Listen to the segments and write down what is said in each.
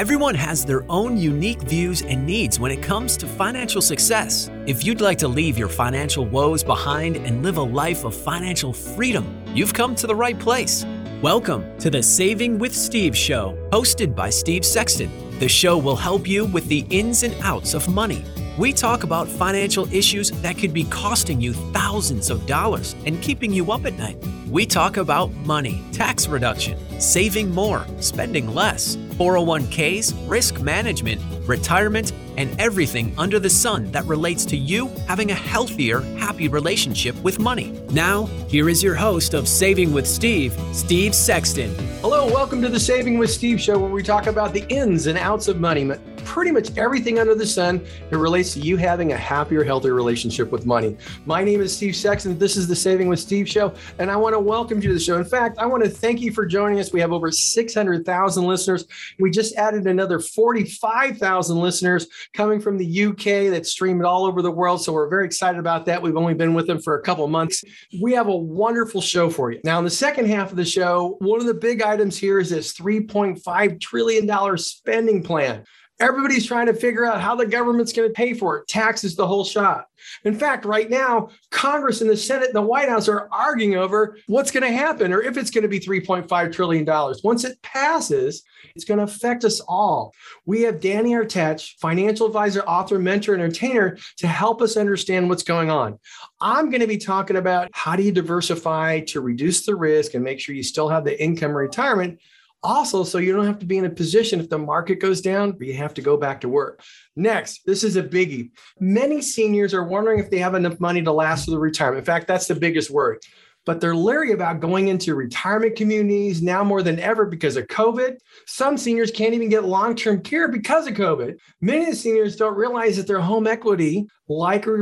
Everyone has their own unique views and needs when it comes to financial success. If you'd like to leave your financial woes behind and live a life of financial freedom, you've come to the right place. Welcome to the Saving with Steve show, hosted by Steve Sexton. The show will help you with the ins and outs of money. We talk about financial issues that could be costing you thousands of dollars and keeping you up at night. We talk about money, tax reduction, saving more, spending less 401ks, risk management, retirement, and everything under the sun that relates to you having a healthier, happy relationship with money. Now, here is your host of Saving with Steve, Steve Sexton. Hello, welcome to the Saving with Steve show where we talk about the ins and outs of money pretty much everything under the sun that relates to you having a happier, healthier relationship with money. My name is Steve Sexton. This is the Saving with Steve show, and I want to welcome you to the show. In fact, I want to thank you for joining us. We have over 600,000 listeners. We just added another 45,000 listeners coming from the UK that streamed all over the world. So we're very excited about that. We've only been with them for a couple months. We have a wonderful show for you. Now, in the second half of the show, one of the big items here is this $3.5 trillion spending plan. Everybody's trying to figure out how the government's going to pay for it. Taxes the whole shot. In fact, right now, Congress and the Senate and the White House are arguing over what's going to happen or if it's going to be $3.5 trillion. Once it passes, it's going to affect us all. We have Denny Artache, financial advisor, author, mentor, entertainer, to help us understand what's going on. I'm going to be talking about how do you diversify to reduce the risk and make sure you still have the income retirement also, so you don't have to be in a position if the market goes down, you have to go back to work. Next, this is a biggie. Many seniors are wondering if they have enough money to last through retirement. In fact, that's the biggest worry. But they're leery about going into retirement communities now more than ever because of COVID. Some seniors can't even get long term care because of COVID. Many of the seniors don't realize that their home equity likely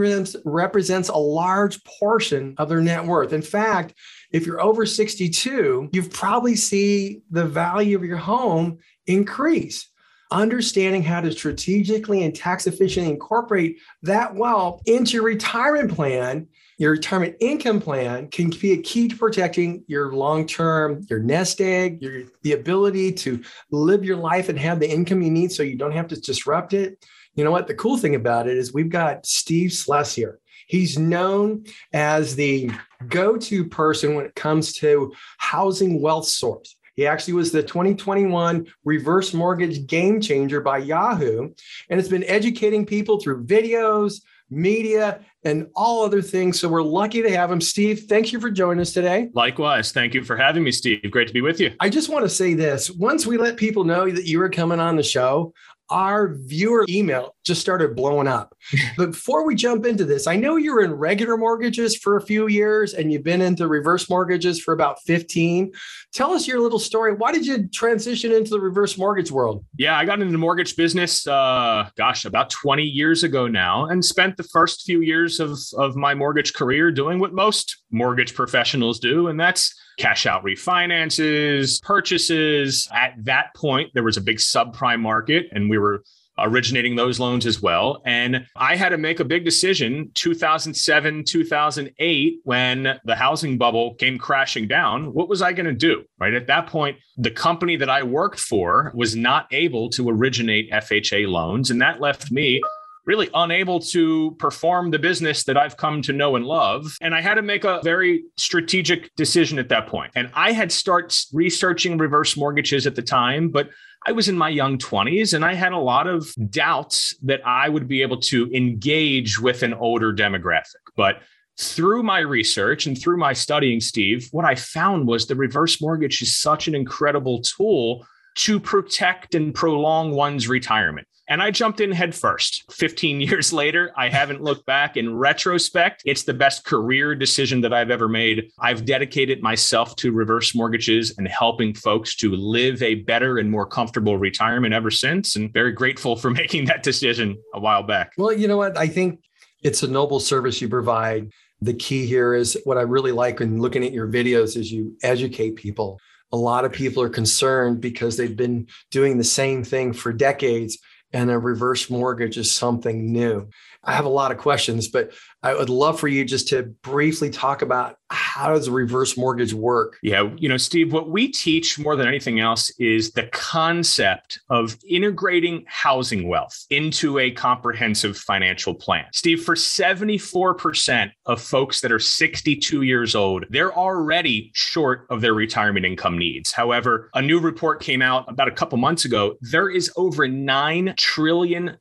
represents a large portion of their net worth. In fact, if you're over 62, you've probably see the value of your home increase. Understanding how to strategically and tax efficiently incorporate that wealth into your retirement plan, your retirement income plan can be a key to protecting your long-term, your nest egg, your the ability to live your life and have the income you need so you don't have to disrupt it. You know what? The cool thing about it is we've got Steve Sless here. He's known as the go to person when it comes to housing wealth source. He actually was the 2021 reverse mortgage game changer by Yahoo and it's been educating people through videos, media, and all other things. So we're lucky to have him. Steve, thank you for joining us today. Likewise. Thank you for having me, Steve. Great to be with you. I just want to say this once we let people know that you were coming on the show, our viewer email just started blowing up. but before we jump into this, I know you're in regular mortgages for a few years and you've been into reverse mortgages for about 15. Tell us your little story. Why did you transition into the reverse mortgage world? Yeah, I got into the mortgage business, uh, gosh, about 20 years ago now, and spent the first few years of, of my mortgage career doing what most mortgage professionals do, and that's cash out refinances, purchases. At that point, there was a big subprime market, and we were originating those loans as well. And I had to make a big decision 2007, 2008, when the housing bubble came crashing down. What was I going to do? Right. At that point, the company that I worked for was not able to originate FHA loans. And that left me really unable to perform the business that I've come to know and love. And I had to make a very strategic decision at that point. And I had started researching reverse mortgages at the time, but I was in my young 20s and I had a lot of doubts that I would be able to engage with an older demographic. But through my research and through my studying, Steve, what I found was the reverse mortgage is such an incredible tool to protect and prolong one's retirement. And I jumped in head first. 15 years later, I haven't looked back. In retrospect, it's the best career decision that I've ever made. I've dedicated myself to reverse mortgages and helping folks to live a better and more comfortable retirement ever since. And very grateful for making that decision a while back. Well, you know what? I think it's a noble service you provide. The key here is what I really like when looking at your videos is you educate people. A lot of people are concerned because they've been doing the same thing for decades and a reverse mortgage is something new. I have a lot of questions, but I would love for you just to briefly talk about how does a reverse mortgage work? Yeah, you know, Steve, what we teach more than anything else is the concept of integrating housing wealth into a comprehensive financial plan. Steve, for 74% of folks that are 62 years old, they're already short of their retirement income needs. However, a new report came out about a couple months ago. There is over $9 trillion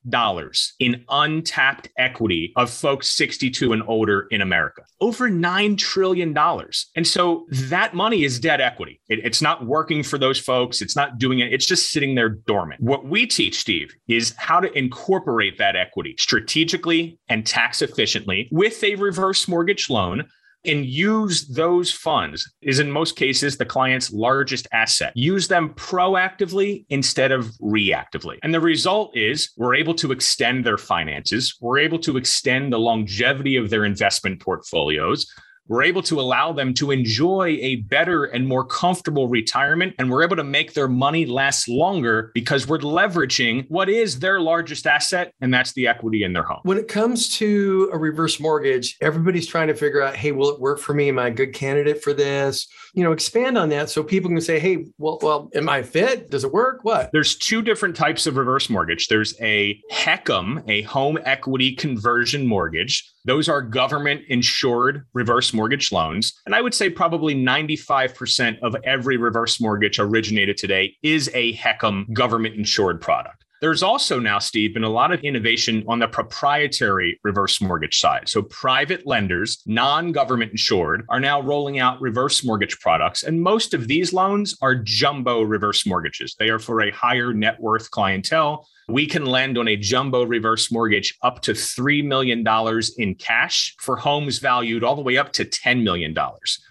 in untapped equity of folks 62 and older in America. Over $9 trillion. And so that money is dead equity. It, it's not working for those folks. It's not doing it. It's just sitting there dormant. What we teach, Steve, is how to incorporate that equity strategically and tax efficiently with a reverse mortgage loan and use those funds is in most cases the client's largest asset. Use them proactively instead of reactively. And the result is we're able to extend their finances. We're able to extend the longevity of their investment portfolios we're able to allow them to enjoy a better and more comfortable retirement. And we're able to make their money last longer because we're leveraging what is their largest asset, and that's the equity in their home. When it comes to a reverse mortgage, everybody's trying to figure out hey, will it work for me? Am I a good candidate for this? You know, expand on that so people can say, hey, well, well, am I fit? Does it work? What? There's two different types of reverse mortgage. There's a HECM, a home equity conversion mortgage. Those are government insured reverse mortgage loans. And I would say probably 95% of every reverse mortgage originated today is a HECM government insured product. There's also now, Steve, been a lot of innovation on the proprietary reverse mortgage side. So, private lenders, non government insured, are now rolling out reverse mortgage products. And most of these loans are jumbo reverse mortgages. They are for a higher net worth clientele we can lend on a jumbo reverse mortgage up to $3 million in cash for homes valued all the way up to $10 million.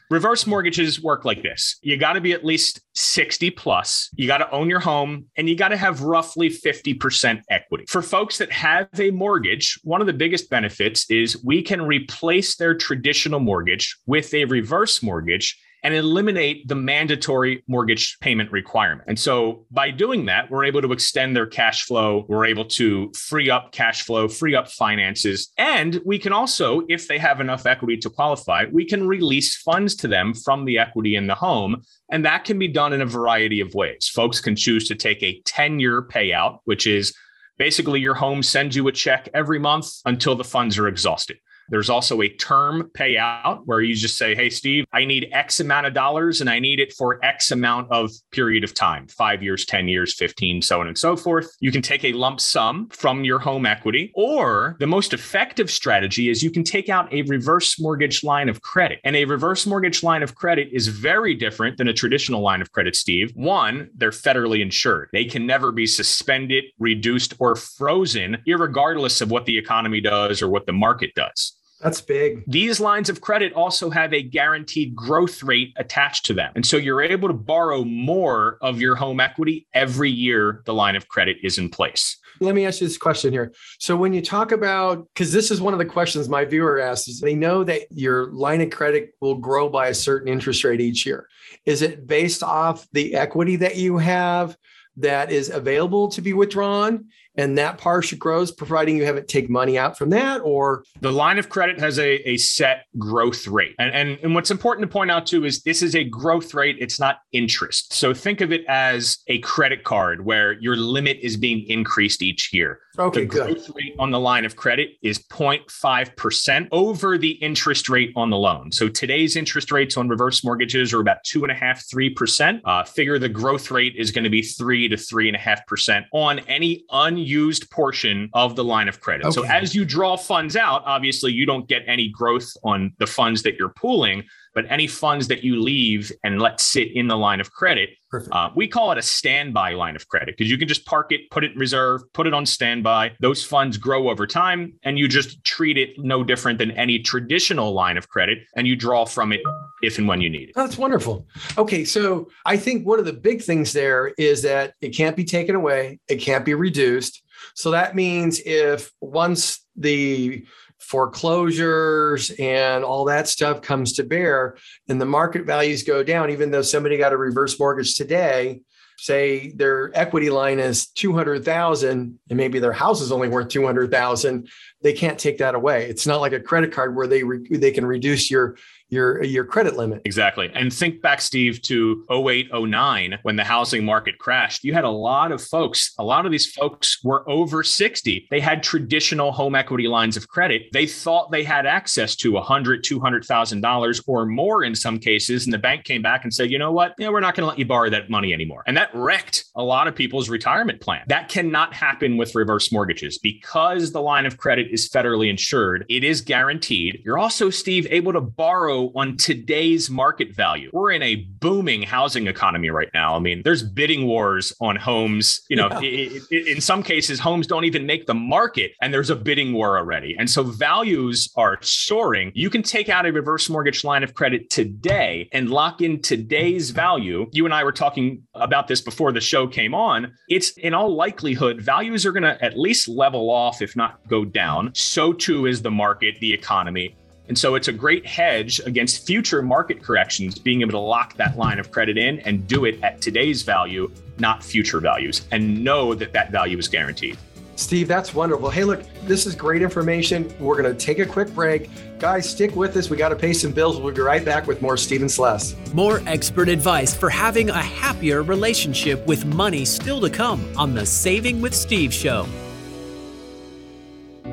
Reverse mortgages work like this you got to be at least 60 plus, you got to own your home, and you got to have roughly 50% equity. For folks that have a mortgage, one of the biggest benefits is we can replace their traditional mortgage with a reverse mortgage and eliminate the mandatory mortgage payment requirement. And so by doing that, we're able to extend their cash flow. We're able to free up cash flow, free up finances. And we can also, if they have enough equity to qualify, we can release funds to them from the equity in the home. And that can be done in a variety of ways. Folks can choose to take a 10 year payout, which is basically your home sends you a check every month until the funds are exhausted. There's also a term payout where you just say, Hey, Steve, I need X amount of dollars and I need it for X amount of period of time five years, 10 years, 15, so on and so forth. You can take a lump sum from your home equity, or the most effective strategy is you can take out a reverse mortgage line of credit. And a reverse mortgage line of credit is very different than a traditional line of credit, Steve. One, they're federally insured, they can never be suspended, reduced, or frozen, regardless of what the economy does or what the market does. That's big. These lines of credit also have a guaranteed growth rate attached to them. And so you're able to borrow more of your home equity every year the line of credit is in place. Let me ask you this question here. So when you talk about because this is one of the questions my viewer asks, is they know that your line of credit will grow by a certain interest rate each year. Is it based off the equity that you have that is available to be withdrawn? And that partial grows providing you haven't take money out from that or the line of credit has a, a set growth rate. And, and and what's important to point out too is this is a growth rate. It's not interest. So think of it as a credit card where your limit is being increased each year. Okay the good. growth rate on the line of credit is 0.5% over the interest rate on the loan. So today's interest rates on reverse mortgages are about two and a half three percent. Uh, figure the growth rate is going to be three to three and a half percent on any un unused portion of the line of credit. Okay. So as you draw funds out, obviously you don't get any growth on the funds that you're pooling, but any funds that you leave and let sit in the line of credit, uh, we call it a standby line of credit because you can just park it, put it in reserve, put it on standby. Those funds grow over time and you just treat it no different than any traditional line of credit and you draw from it if and when you need it. That's wonderful. Okay. So I think one of the big things there is that it can't be taken away, it can't be reduced. So that means if once the foreclosures and all that stuff comes to bear and the market values go down even though somebody got a reverse mortgage today. Say their equity line is 200,000 and maybe their house is only worth 200,000 they can't take that away. It's not like a credit card where they re- they can reduce your your your credit limit. Exactly. And think back, Steve, to 08, 09, when the housing market crashed. You had a lot of folks, a lot of these folks were over 60. They had traditional home equity lines of credit. They thought they had access to $100, $200,000 or more in some cases. And the bank came back and said, you know what? Yeah, we're not going to let you borrow that money anymore. And that wrecked a lot of people's retirement plan. That cannot happen with reverse mortgages because the line of credit is federally insured. It is guaranteed. You're also, Steve, able to borrow on today's market value. We're in a booming housing economy right now. I mean, there's bidding wars on homes. You know, yeah. in some cases, homes don't even make the market and there's a bidding war already. And so values are soaring. You can take out a reverse mortgage line of credit today and lock in today's value. You and I were talking about this before the show came on. It's in all likelihood, values are going to at least level off, if not go down. So too is the market, the economy. And so it's a great hedge against future market corrections, being able to lock that line of credit in and do it at today's value, not future values, and know that that value is guaranteed. Steve, that's wonderful. Hey, look, this is great information. We're going to take a quick break. Guys, stick with us. We got to pay some bills. We'll be right back with more Steven Sless. More expert advice for having a happier relationship with money still to come on the Saving with Steve show.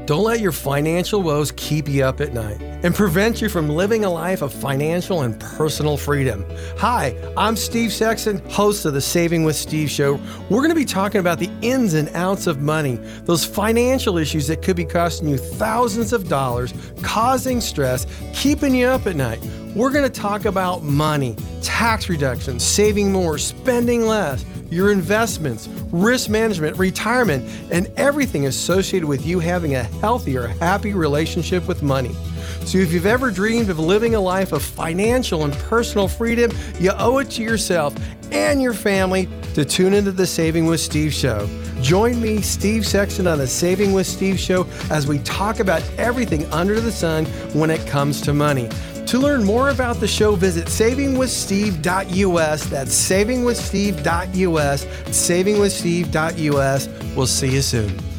Don't let your financial woes keep you up at night and prevent you from living a life of financial and personal freedom. Hi, I'm Steve Sexton, host of the Saving with Steve show. We're going to be talking about the ins and outs of money, those financial issues that could be costing you thousands of dollars, causing stress, keeping you up at night. We're going to talk about money, tax reductions, saving more, spending less your investments, risk management, retirement, and everything associated with you having a healthier, happy relationship with money. So, if you've ever dreamed of living a life of financial and personal freedom, you owe it to yourself and your family to tune into the Saving with Steve show. Join me, Steve Sexton, on the Saving with Steve show as we talk about everything under the sun when it comes to money. To learn more about the show, visit savingwithsteve.us. That's savingwithsteve.us. Savingwithsteve.us. We'll see you soon.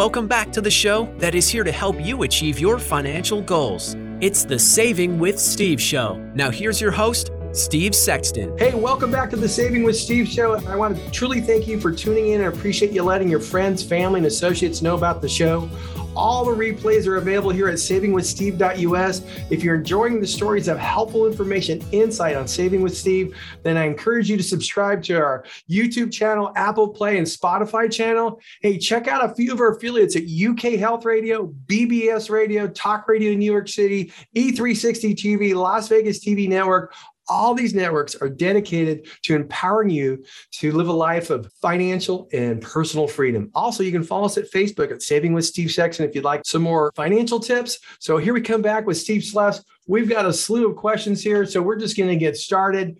Welcome back to the show that is here to help you achieve your financial goals. It's the Saving with Steve show. Now, here's your host, Steve Sexton. Hey, welcome back to the Saving with Steve show. I want to truly thank you for tuning in and appreciate you letting your friends, family, and associates know about the show. All the replays are available here at savingwithsteve.us. If you're enjoying the stories of helpful information, insight on Saving with Steve, then I encourage you to subscribe to our YouTube channel, Apple Play, and Spotify channel. Hey, check out a few of our affiliates at UK Health Radio, BBS Radio, Talk Radio New York City, E360 TV, Las Vegas TV Network all these networks are dedicated to empowering you to live a life of financial and personal freedom. Also, you can follow us at Facebook at Saving with Steve Sexton if you'd like some more financial tips. So here we come back with Steve Sless. We've got a slew of questions here, so we're just going to get started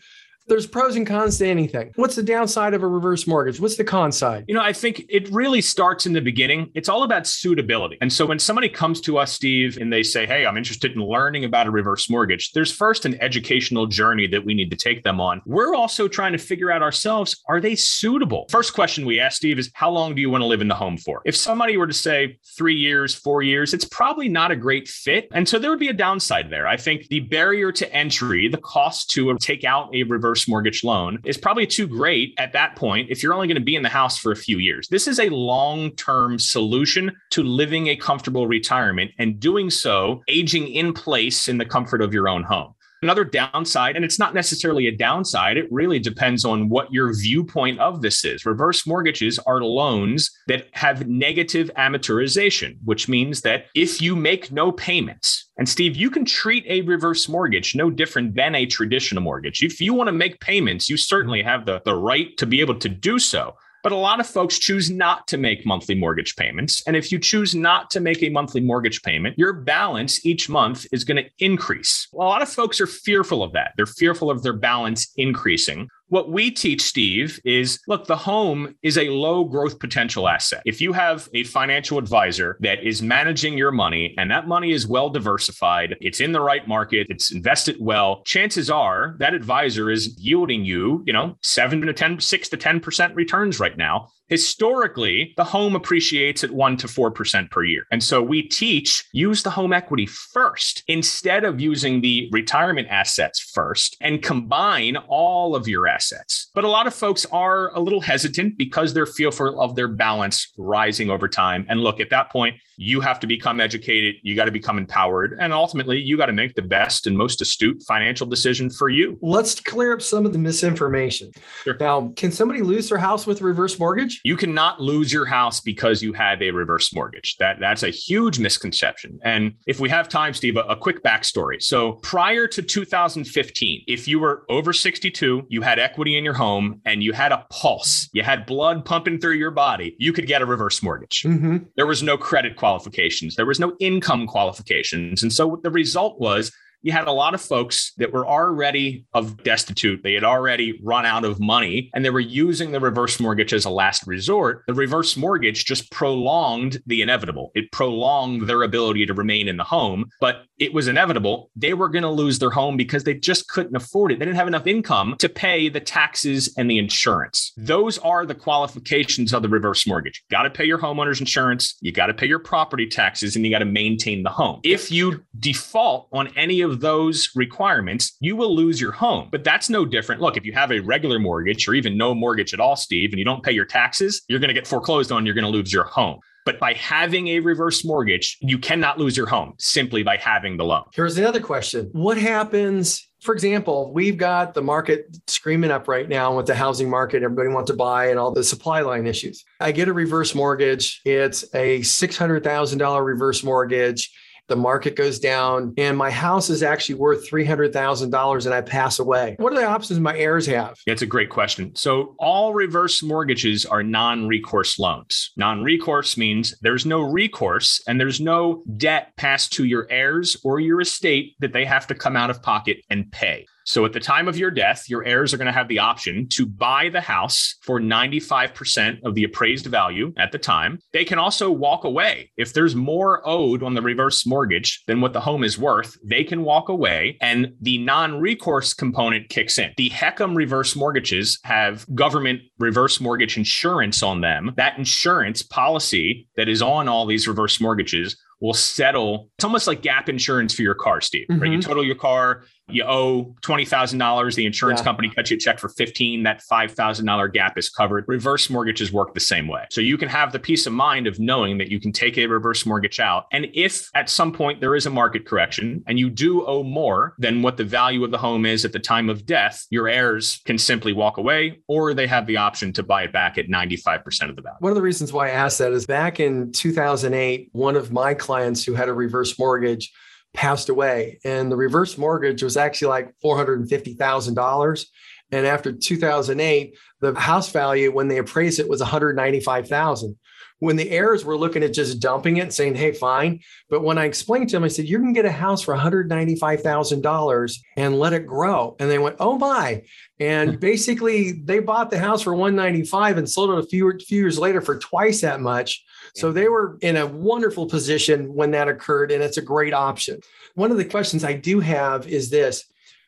there's pros and cons to anything. What's the downside of a reverse mortgage? What's the con side? You know, I think it really starts in the beginning. It's all about suitability. And so when somebody comes to us, Steve, and they say, Hey, I'm interested in learning about a reverse mortgage, there's first an educational journey that we need to take them on. We're also trying to figure out ourselves, are they suitable? First question we ask, Steve, is how long do you want to live in the home for? If somebody were to say three years, four years, it's probably not a great fit. And so there would be a downside there. I think the barrier to entry, the cost to take out a reverse mortgage loan is probably too great at that point if you're only going to be in the house for a few years. This is a long term solution to living a comfortable retirement and doing so aging in place in the comfort of your own home. Another downside, and it's not necessarily a downside, it really depends on what your viewpoint of this is. Reverse mortgages are loans that have negative amortization, which means that if you make no payments, and Steve, you can treat a reverse mortgage no different than a traditional mortgage. If you want to make payments, you certainly have the, the right to be able to do so. But a lot of folks choose not to make monthly mortgage payments. And if you choose not to make a monthly mortgage payment, your balance each month is going to increase. A lot of folks are fearful of that. They're fearful of their balance increasing. What we teach, Steve, is look, the home is a low growth potential asset. If you have a financial advisor that is managing your money and that money is well diversified, it's in the right market, it's invested well, chances are that advisor is yielding you, you know, seven to 10, six to 10% returns right now historically, the home appreciates at 1% to 4% per year. And so we teach use the home equity first instead of using the retirement assets first and combine all of your assets. But a lot of folks are a little hesitant because they're fearful of their balance rising over time. And look, at that point, you have to become educated, you got to become empowered, and ultimately, you got to make the best and most astute financial decision for you. Let's clear up some of the misinformation. Sure. Now, can somebody lose their house with a reverse mortgage? You cannot lose your house because you had a reverse mortgage. That that's a huge misconception. And if we have time, Steve, a, a quick backstory. So prior to 2015, if you were over 62, you had equity in your home, and you had a pulse, you had blood pumping through your body, you could get a reverse mortgage. Mm-hmm. There was no credit qualifications. There was no income qualifications. And so the result was you had a lot of folks that were already of destitute. They had already run out of money and they were using the reverse mortgage as a last resort. The reverse mortgage just prolonged the inevitable. It prolonged their ability to remain in the home, but it was inevitable. They were going to lose their home because they just couldn't afford it. They didn't have enough income to pay the taxes and the insurance. Those are the qualifications of the reverse mortgage. Got to pay your homeowner's insurance, you got to pay your property taxes, and you got to maintain the home. If you default on any of of those requirements, you will lose your home. But that's no different. Look, if you have a regular mortgage or even no mortgage at all, Steve, and you don't pay your taxes, you're going to get foreclosed on, you're going to lose your home. But by having a reverse mortgage, you cannot lose your home simply by having the loan. Here's another question What happens? For example, we've got the market screaming up right now with the housing market. Everybody wants to buy and all the supply line issues. I get a reverse mortgage. It's a $600,000 reverse mortgage the market goes down, and my house is actually worth $300,000 and I pass away. What are the options my heirs have? That's a great question. So, all reverse mortgages are non recourse loans. Non recourse means there's no recourse and there's no debt passed to your heirs or your estate that they have to come out of pocket and pay. So at the time of your death, your heirs are going to have the option to buy the house for 95% of the appraised value at the time. They can also walk away. If there's more owed on the reverse mortgage than what the home is worth, they can walk away and the non recourse component kicks in. The HECM reverse mortgages have government reverse mortgage insurance on them. That insurance policy that is on all these reverse mortgages will settle. It's almost like gap insurance for your car, Steve. Mm-hmm. Right? You mm-hmm. total your car, you owe $20,000. The insurance yeah. company cuts you a check for 15. That $5,000 gap is covered. Reverse mortgages work the same way. So you can have the peace of mind of knowing that you can take a reverse mortgage out. And if at some point there is a market correction and you do owe more than what the value of the home is at the time of death, your heirs can simply walk away or they have the option to buy it back at 95% of the value. One of the reasons why I asked that is back in 2008, one of my clients who had a reverse mortgage passed away. And the reverse mortgage was actually like $450,000. And after 2008, the house value when they appraised it was 195,000. When the heirs were looking at just dumping it, and saying, "Hey, fine," but when I explained to them, I said, "You can get a house for 195,000 dollars and let it grow," and they went, "Oh my!" And hmm. basically, they bought the house for 195 and sold it a few, few years later for twice that much. So they were in a wonderful position when that occurred, and it's a great option. One of the questions I do have is this.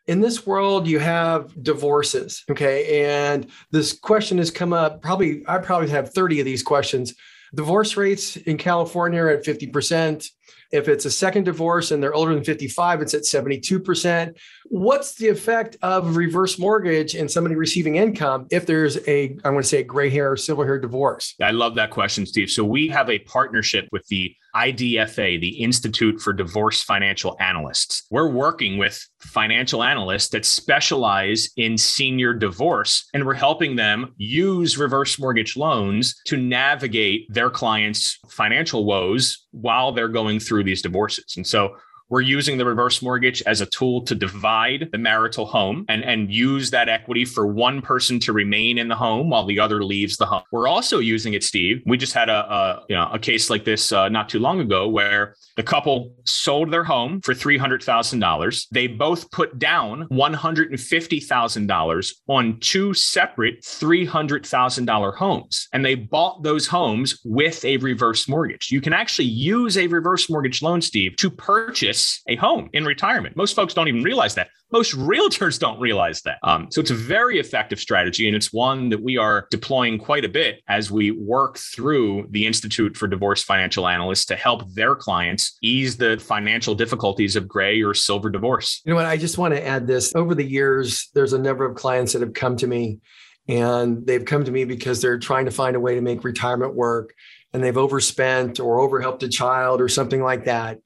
In this world you have divorces okay? And this question has come up probably i probably have 30 of these questions. Divorce rates in california are at 50% if it's a second divorce and they're older than 55, it's at 72%. What's the effect of reverse mortgage and somebody receiving income if there's a, I want to say, a gray hair or silver hair divorce? I love that question, Steve. So we have a partnership with the IDFA, the Institute for Divorce Financial Analysts. We're working with financial analysts that specialize in senior divorce, and we're helping them use reverse mortgage loans to navigate their clients' financial woes while they're going through these divorces. And so we're using the reverse mortgage as a tool to divide the marital home and, and use that equity for one person to remain in the home while the other leaves the home. We're also using it, Steve. We just had a, a you know a case like this uh, not too long ago where the couple sold their home for three hundred thousand dollars. They both put down one hundred and fifty thousand dollars on two separate three hundred thousand dollar homes, and they bought those homes with a reverse mortgage. You can actually use a reverse mortgage loan, Steve, to purchase purchase a home in retirement. Most folks don't even realize that. Most realtors don't realize that. Um, so it's a very effective strategy, and it's one that we are deploying quite a bit as we work through the Institute for Divorce Financial Analysts to help their clients ease the financial difficulties of gray or silver divorce. You know what? I just want to add this. Over the years, there's a number of clients that have come to me and they've come to me because they're trying to find a way to make retirement work and they've overspent or overhelped a child or something like that.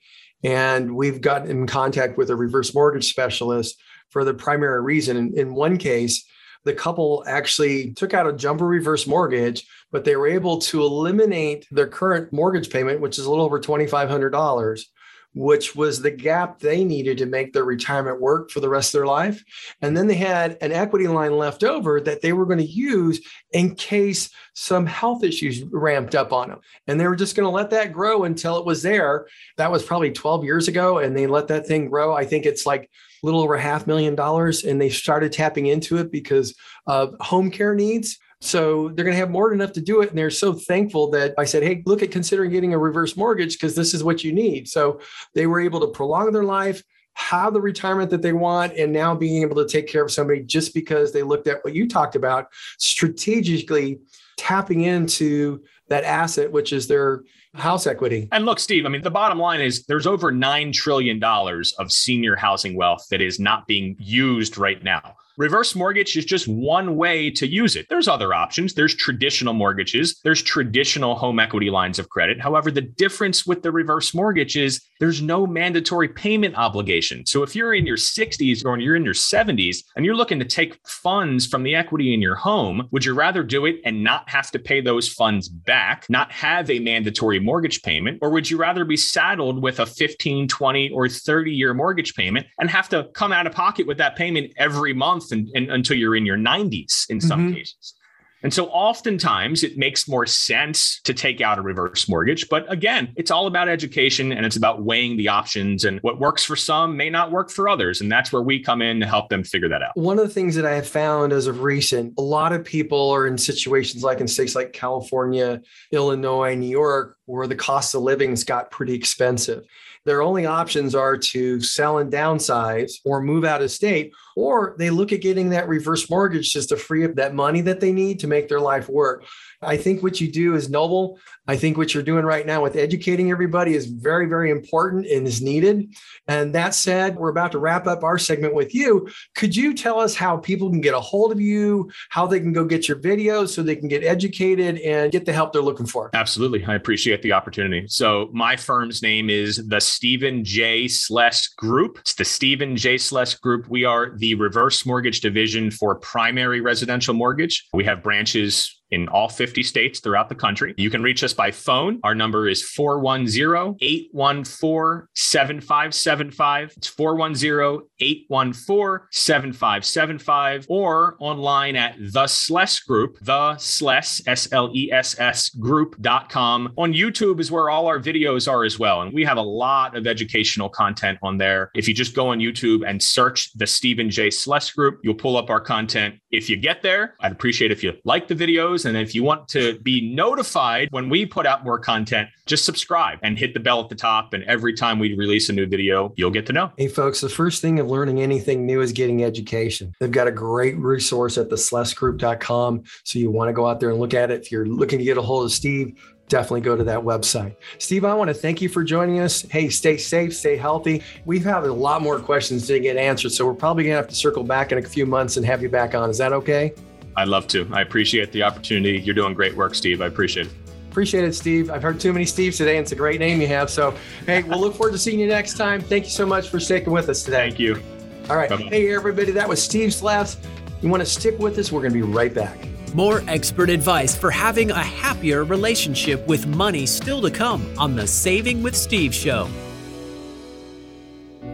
And we've gotten in contact with a reverse mortgage specialist for the primary reason. In, one case, the couple actually took out a jumbo reverse mortgage, but they were able to eliminate their current mortgage payment, which is a little over $2,500 which was the gap they needed to make their retirement work for the rest of their life. And then they had an equity line left over that they were going to use in case some health issues ramped up on them. And they were just going to let that grow until it was there. That was probably 12 years ago. And they let that thing grow. I think it's like a little over half million dollars. And they started tapping into it because of home care needs. So they're going to have more than enough to do it. And they're so thankful that I said, Hey, look at considering getting a reverse mortgage because this is what you need. So they were able to prolong their life, have the retirement that they want, and now being able to take care of somebody just because they looked at what you talked about strategically tapping into that asset, which is their house equity. And look, Steve, I mean, the bottom line is there's over $9 trillion of senior housing wealth that is not being used right now. Reverse mortgage is just one way to use it. There's other options. There's traditional mortgages, there's traditional home equity lines of credit. However, the difference with the reverse mortgage is there's no mandatory payment obligation. So if you're in your 60s or you're in your 70s and you're looking to take funds from the equity in your home, would you rather do it and not have to pay those funds back, not have a mandatory mortgage payment, or would you rather be saddled with a 15, 20, or 30 year mortgage payment and have to come out of pocket with that payment every month? And, and until you're in your 90s in some mm-hmm. cases. And so oftentimes it makes more sense to take out a reverse mortgage. But again, it's all about education and it's about weighing the options. And what works for some may not work for others. And that's where we come in to help them figure that out. One of the things that I have found as of recent, a lot of people are in situations like in states like California, Illinois, New York, where the cost of living's got pretty expensive. Their only options are to sell and downsize or move out of state, or they look at getting that reverse mortgage just to free up that money that they need to make their life work. I think what you do is noble. I think what you're doing right now with educating everybody is very, very important and is needed. And that said, we're about to wrap up our segment with you. Could you tell us how people can get a hold of you, how they can go get your videos so they can get educated and get the help they're looking for? Absolutely. I appreciate the opportunity. So, my firm's name is the Steven J. Sless Group. It's the Steven J. Sless Group. We are the reverse mortgage division for primary residential mortgage. We have branches in all 50 states throughout the country. You can reach us by phone. Our number is 410 814 7575. It's 410 814 7575 or online at the Sless Group, the Sless, S L E S S group.com. On YouTube is where all our videos are as well. And we have a lot of educational content on there. If you just go on YouTube and search the Steven J. Sless Group, you'll pull up our content. If you get there, I'd appreciate if you like the videos. And if you want to be notified when we put out more content, just subscribe and hit the bell at the top. And every time we release a new video, you'll get to know. Hey, folks, the first thing of learning anything new is getting education. They've got a great resource at the slessgroup.com. So you want to go out there and look at it. If you're looking to get a hold of Steve, definitely go to that website. Steve, I want to thank you for joining us. Hey, stay safe, stay healthy. We've had a lot more questions to get answered. So we're probably going to have to circle back in a few months and have you back on. Is that okay? I'd love to. I appreciate the opportunity. You're doing great work, Steve. I appreciate it. Appreciate it, Steve. I've heard too many Steves today, and it's a great name you have. So, hey, we'll look forward to seeing you next time. Thank you so much for sticking with us today. Thank you. All right. Bye-bye. Hey, everybody, that was Steve Sless. You want to stick with us? We're going to be right back. More expert advice for having a happier relationship with money still to come on the Saving with Steve show.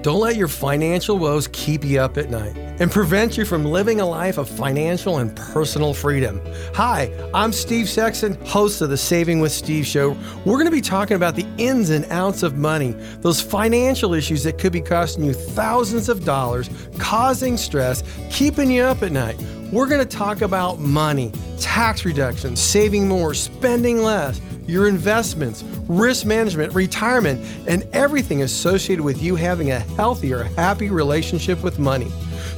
Don't let your financial woes keep you up at night and prevent you from living a life of financial and personal freedom. Hi, I'm Steve Sexton, host of the Saving with Steve show. We're going to be talking about the ins and outs of money, those financial issues that could be costing you thousands of dollars, causing stress, keeping you up at night. We're going to talk about money, tax reduction, saving more, spending less your investments, risk management, retirement, and everything associated with you having a healthier, happy relationship with money.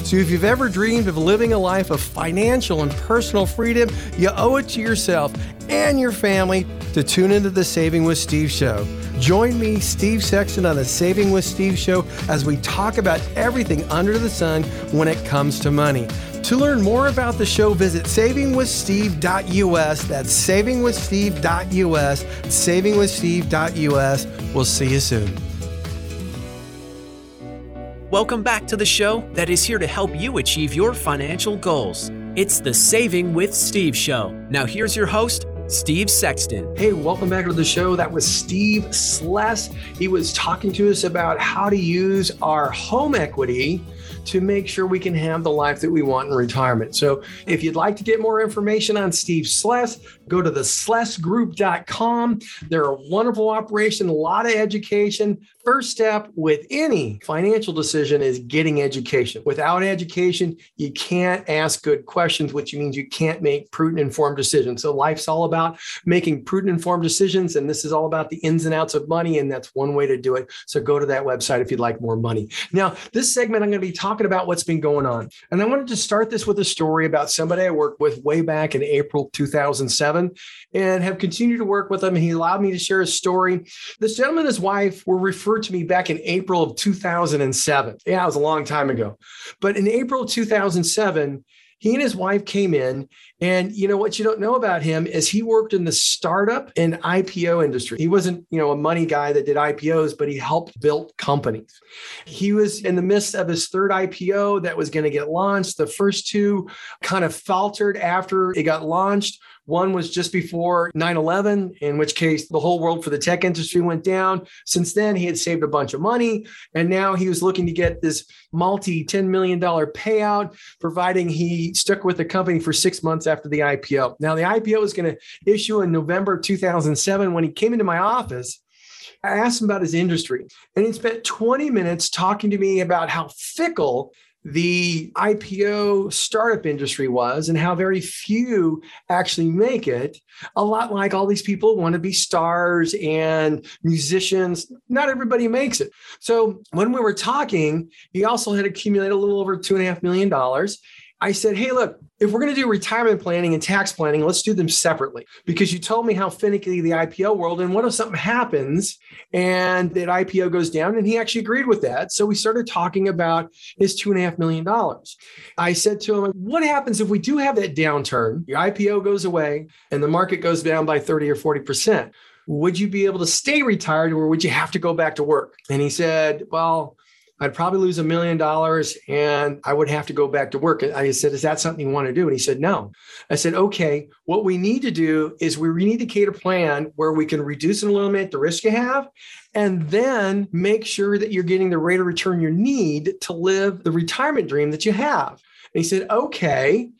So, if you've ever dreamed of living a life of financial and personal freedom, you owe it to yourself and your family to tune into the Saving with Steve show. Join me, Steve Sexton, on the Saving with Steve show as we talk about everything under the sun when it comes to money. To learn more about the show, visit savingwithsteve.us. That's savingwithsteve.us. Savingwithsteve.us. We'll see you soon. Welcome back to the show that is here to help you achieve your financial goals. It's the Saving with Steve show. Now, here's your host, Steve Sexton. Hey, welcome back to the show. That was Steve Sless. He was talking to us about how to use our home equity to make sure we can have the life that we want in retirement. So if you'd like to get more information on Steve Sless, go to the slessgroup.com. They're a wonderful operation, a lot of education. First step with any financial decision is getting education. Without education, you can't ask good questions, which means you can't make prudent, informed decisions. So life's all about making prudent, informed decisions. And this is all about the ins and outs of money. And that's one way to do it. So go to that website if you'd like more money. Now, this segment, I'm going to be talking about what's been going on. And I wanted to start this with a story about somebody I worked with way back in April 2007 and have continued to work with him. He allowed me to share his story. This gentleman and his wife were referred to me back in April of 2007. Yeah, it was a long time ago. But in April of 2007, he and his wife came in and you know what you don't know about him is he worked in the startup and ipo industry he wasn't you know a money guy that did ipos but he helped build companies he was in the midst of his third ipo that was going to get launched the first two kind of faltered after it got launched one was just before 9 11, in which case the whole world for the tech industry went down. Since then, he had saved a bunch of money. And now he was looking to get this multi $10 million payout, providing he stuck with the company for six months after the IPO. Now, the IPO was going to issue in November 2007. When he came into my office, I asked him about his industry, and he spent 20 minutes talking to me about how fickle the IPO startup industry was and how very few actually make it. A lot like all these people want to be stars and musicians. Not everybody makes it. So when we were talking, he also had accumulated a little over two and a half million dollars. I said, hey, look, if we're going to do retirement planning and tax planning, let's do them separately because you told me how finicky the IPO world and what if something happens and that IPO goes down? And he actually agreed with that. So we started talking about his two and a half million dollars. I said to him, what happens if we do have that downturn? Your IPO goes away and the market goes down by 30 or 40%. Would you be able to stay retired or would you have to go back to work? And he said, well, I'd probably lose a million dollars and I would have to go back to work. I said, Is that something you want to do? And he said, No. I said, Okay, what we need to do is we need to create a plan where we can reduce and eliminate the risk you have and then make sure that you're getting the rate of return you need to live the retirement dream that you have. And he said, Okay.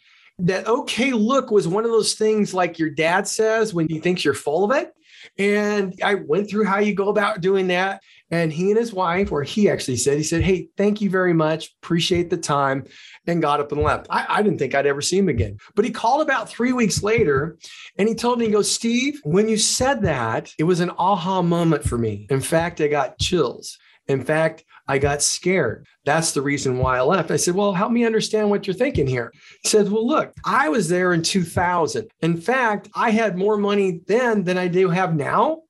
That okay look was one of those things like your dad says when he thinks you're full of it. And I went through how you go about doing that. And he and his wife, or he actually said, he said, Hey, thank you very much. Appreciate the time. And got up and left. I, I, didn't think I'd ever see him again. But he called about three weeks later and he told me, he goes, Steve, when you said that, it was an aha moment for me. In fact, I got chills. In fact, I got scared. That's the reason why I left. I said, Well, help me understand what you're thinking here. He said, Well, look, I was there in 2000. In fact, I had more money then than I do have now.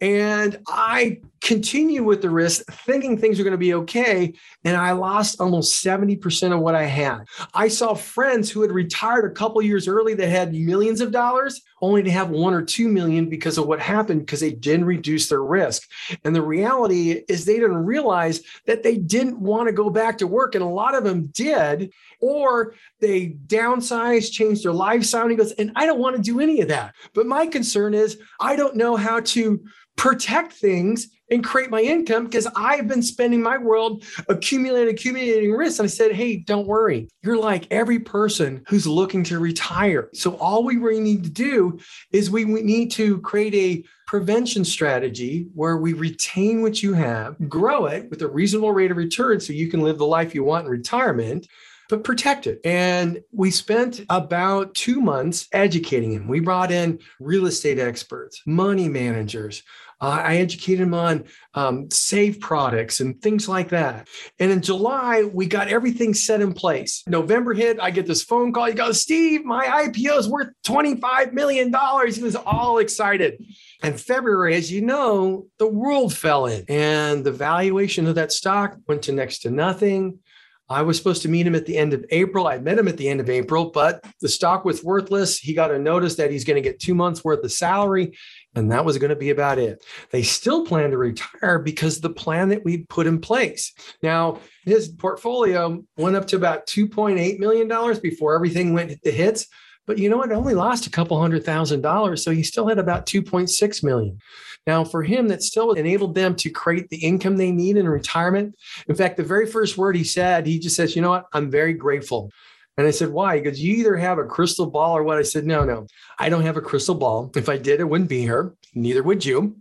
And I continue with the risk, thinking things are going to be okay. And I lost almost 70% of what I had. I saw friends who had retired a couple years early that had millions of dollars, only to have one or two million because of what happened because they didn't reduce their risk. And the reality is they didn't realize that they didn't want to go back to work. And a lot of them did, or they downsized, changed their lifestyle. And he goes, and I don't want to do any of that. But my concern is I don't know how to protect things and create my income because I've been spending my world accumulating, accumulating risk. And I said, hey, don't worry. You're like every person who's looking to retire. So all we really need to do is we, we need to create a prevention strategy where we retain what you have, grow it with a reasonable rate of return so you can live the life you want in retirement but protect it. And we spent about two months educating him. We brought in real estate experts, money managers. Uh, I educated him on um, save products and things like that. And in July, we got everything set in place. November hit, I get this phone call. He goes, Steve, my IPO is worth $25 million. He was all excited. And February, as you know, the world fell in and the valuation of that stock went to next to nothing. I was supposed to meet him at the end of April. I met him at the end of April, but the stock was worthless. He got a notice that he's going to get two months worth of salary, and that was going to be about it. They still plan to retire because the plan that we put in place. Now, his portfolio went up to about $2.8 million before everything went to hits. But you know what? It only lost a couple hundred thousand dollars. So he still had about 2.6 million. Now, for him, that still enabled them to create the income they need in retirement. In fact, the very first word he said, he just says, you know what? I'm very grateful. And I said, why? Because you either have a crystal ball or what? I said, no, no, I don't have a crystal ball. If I did, it wouldn't be here. Neither would you.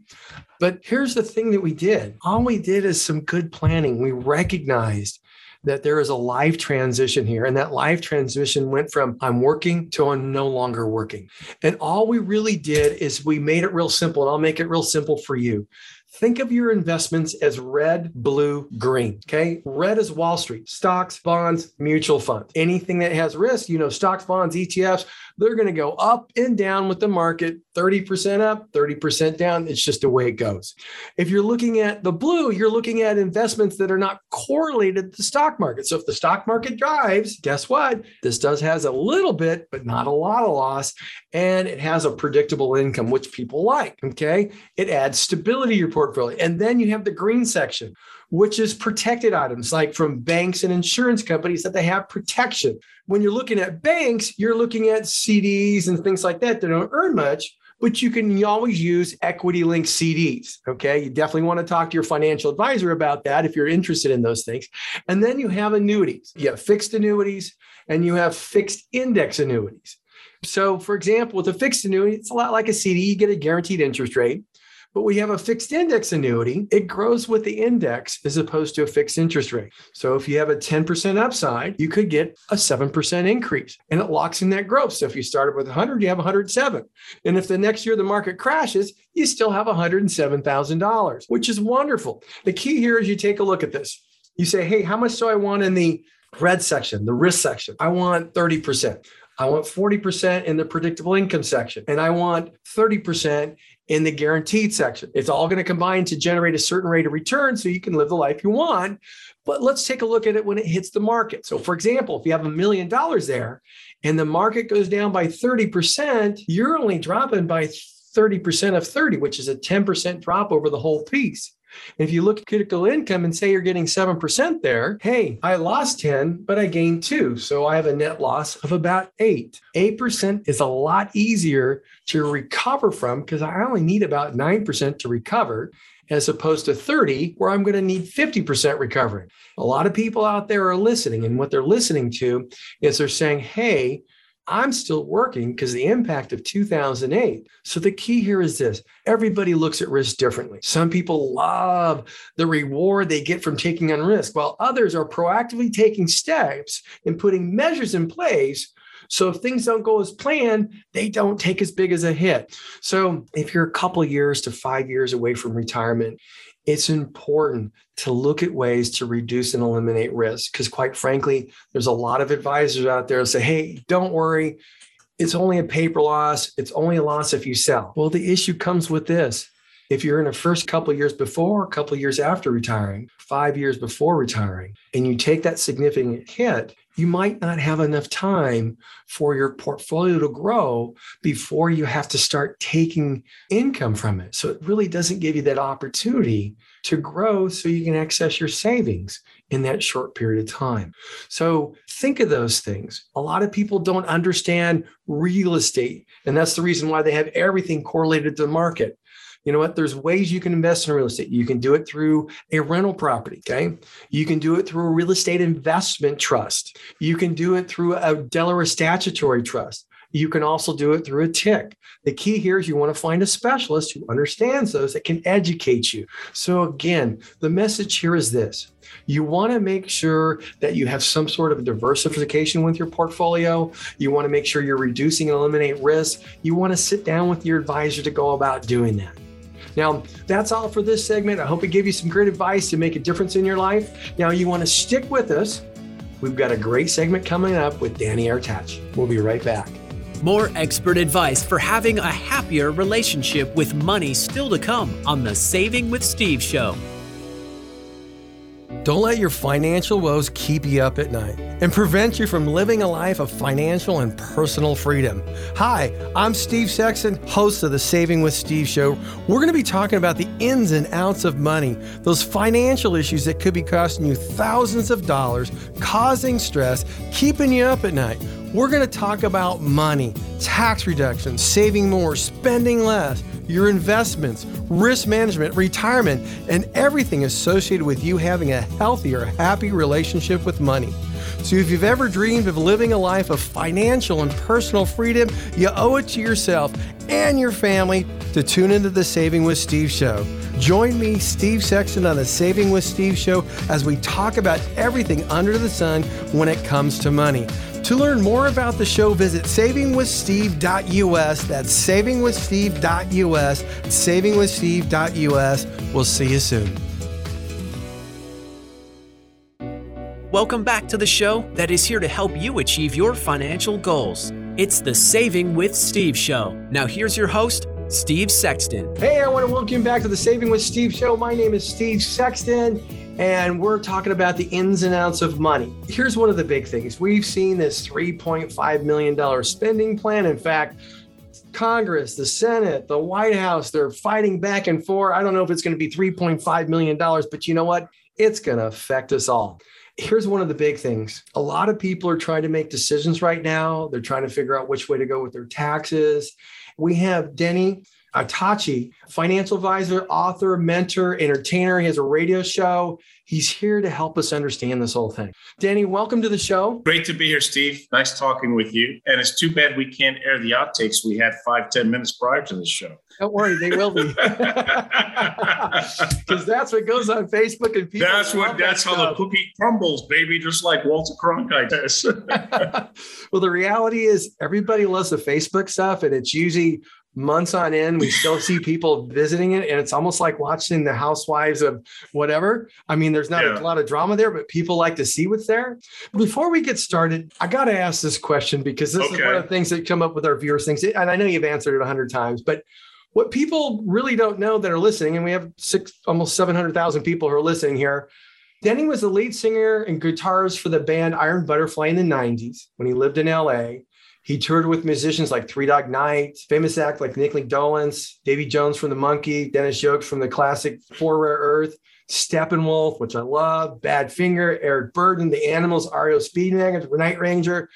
But here's the thing that we did all we did is some good planning. We recognized that there is a life transition here. And that life transition went from I'm working to I'm no longer working. And all we really did is we made it real simple. And I'll make it real simple for you. Think of your investments as red, blue, green. Okay. Red is Wall Street, stocks, bonds, mutual funds. Anything that has risk, you know, stocks, bonds, ETFs, they're going to go up and down with the market 30% up, 30% down. It's just the way it goes. If you're looking at the blue, you're looking at investments that are not correlated to the stock market. So if the stock market drives, guess what? This does has a little bit, but not a lot of loss. And it has a predictable income, which people like. Okay. It adds stability to your portfolio. And then you have the green section which is protected items like from banks and insurance companies that they have protection. When you're looking at banks, you're looking at CDs and things like that that don't earn much, but you can always use equity linked CDs. Okay. You definitely want to talk to your financial advisor about that if you're interested in those things. And then you have annuities. You have fixed annuities and you have fixed index annuities. So, for example, with a fixed annuity, it's a lot like a CD. You get a guaranteed interest rate. But we have a fixed index annuity, it grows with the index as opposed to a fixed interest rate. So if you have a 10% upside, you could get a 7% increase and it locks in that growth. So if you started with 100, you have 107. And if the next year the market crashes, you still have $107,000, which is wonderful. The key here is you take a look at this. You say, hey, how much do I want in the red section, the risk section? I want 30%. I want 40% in the predictable income section, and I want 30% in the guaranteed section. It's all going to combine to generate a certain rate of return so you can live the life you want. But let's take a look at it when it hits the market. So, for example, if you have a million dollars there and the market goes down by 30%, you're only dropping by 30% of 30, which is a 10% drop over the whole piece. If you look at critical income and say you're getting 7% there, hey, I lost 10, but I gained two. So I have a net loss of about eight. 8% is a lot easier to recover from because I only need about 9% to recover as opposed to 30, where I'm going to need 50% recovery. A lot of people out there are listening, and what they're listening to is they're saying, hey, I'm still working because the impact of 2008. So the key here is this everybody looks at risk differently. Some people love the reward they get from taking on risk, while others are proactively taking steps and putting measures in place. So if things don't go as planned, they don't take as big as a hit. So if you're a couple years to five years away from retirement, it's important to look at ways to reduce and eliminate risk. Because, quite frankly, there's a lot of advisors out there say, hey, don't worry. It's only a paper loss. It's only a loss if you sell. Well, the issue comes with this. If you're in the first couple years before, a couple years after retiring, five years before retiring, and you take that significant hit, you might not have enough time for your portfolio to grow before you have to start taking income from it. So it really doesn't give you that opportunity to grow so you can access your savings in that short period of time. So think of those things. A lot of people don't understand real estate, and that's the reason why they have everything correlated to the market You know what? There's ways you can invest in real estate. You can do it through a rental property. Okay. You can do it through a real estate investment trust. You can do it through a Delaware statutory trust. You can also do it through a TIC. The key here is you want to find a specialist who understands those that can educate you. So, again, the message here is this you want to make sure that you have some sort of diversification with your portfolio. You want to make sure you're reducing and eliminate risk. You want to sit down with your advisor to go about doing that. Now, that's all for this segment. I hope it gave you some great advice to make a difference in your life. Now, you want to stick with us. We've got a great segment coming up with Denny Artache. We'll be right back. More expert advice for having a happier relationship with money still to come on the Saving with Steve show. Don't let your financial woes keep you up at night and prevent you from living a life of financial and personal freedom. Hi, I'm Steve Sexton, host of the Saving with Steve show. We're going to be talking about the ins and outs of money, those financial issues that could be costing you thousands of dollars, causing stress, keeping you up at night. We're going to talk about money, tax reduction, saving more, spending less your investments, risk management, retirement, and everything associated with you having a healthier, happy relationship with money. So, if you've ever dreamed of living a life of financial and personal freedom, you owe it to yourself and your family to tune into the Saving with Steve show. Join me, Steve Sexton, on the Saving with Steve show as we talk about everything under the sun when it comes to money. To learn more about the show, visit savingwithsteve.us. That's savingwithsteve.us. Savingwithsteve.us. We'll see you soon. Welcome back to the show that is here to help you achieve your financial goals. It's the Saving with Steve show. Now, here's your host, Steve Sexton. Hey, I want to welcome you back to the Saving with Steve show. My name is Steve Sexton and we're talking about the ins and outs of money. Here's one of the big things we've seen this $3.5 million spending plan. In fact, Congress, the Senate, the White House, they're fighting back and forth. I don't know if it's going to be $3.5 million, but you know what? It's going to affect us all. Here's one of the big things. A lot of people are trying to make decisions right now. They're trying to figure out which way to go with their taxes. We have Denny Artache, financial advisor, author, mentor, entertainer. He has a radio show. He's here to help us understand this whole thing. Danny, welcome to the show. Great to be here, Steve. Nice talking with you. And it's too bad we can't air the outtakes we had five, ten minutes prior to the show. Don't worry, they will be. Because that's what goes on Facebook and people. That's what that's that how the cookie crumbles, baby, just like Walter Cronkite does. well, the reality is everybody loves the Facebook stuff, and it's usually months on end we still see people visiting it and it's almost like watching the housewives of whatever i mean there's not yeah. a lot of drama there but people like to see what's there before we get started i got to ask this question because this okay. is one of the things that come up with our viewers things and i know you've answered it a hundred times but what people really don't know that are listening and we have six almost 700000 people who are listening here denny was the lead singer and guitarist for the band iron butterfly in the 90s when he lived in la he toured with musicians like Three Dog Night, famous act like Micky Dolenz, Davy Jones from the Monkees, Dennis Jokes from the classic Four Rare Earth, Steppenwolf, which I love, Badfinger, Eric Burdon, The Animals, REO Speedwagon, Night Ranger.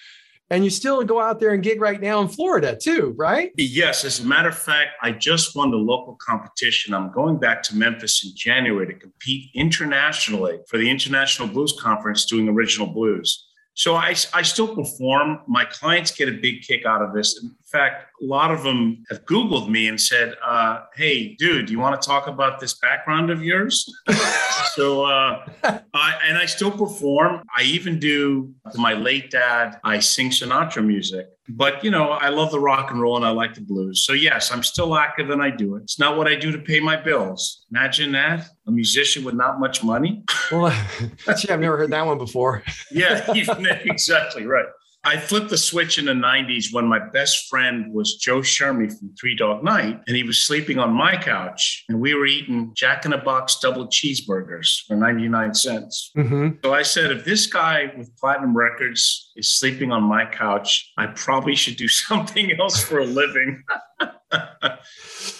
And you still go out there and gig right now in Florida too, right? Yes. As a matter of fact, I just won the local competition. I'm going back to Memphis in January to compete internationally for the International Blues Conference doing original blues. So I, I still perform. My clients get a big kick out of this. In fact, a lot of them have Googled me and said, uh, "Hey, dude, do you want to talk about this background of yours?" so, uh, I, and I still perform. I even do. My late dad, I sing Sinatra music. But you know, I love the rock and roll and I like the blues. So yes, I'm still active and I do it. It's not what I do to pay my bills. Imagine that a musician with not much money. well, gee, I've never heard that one before. yeah, exactly right. I flipped the switch in the 90s when my best friend was Joe Schermie from Three Dog Night, and he was sleeping on my couch, and we were eating Jack in a Box double cheeseburgers for 99 cents. Mm-hmm. So I said, if this guy with platinum records is sleeping on my couch, I probably should do something else for a living.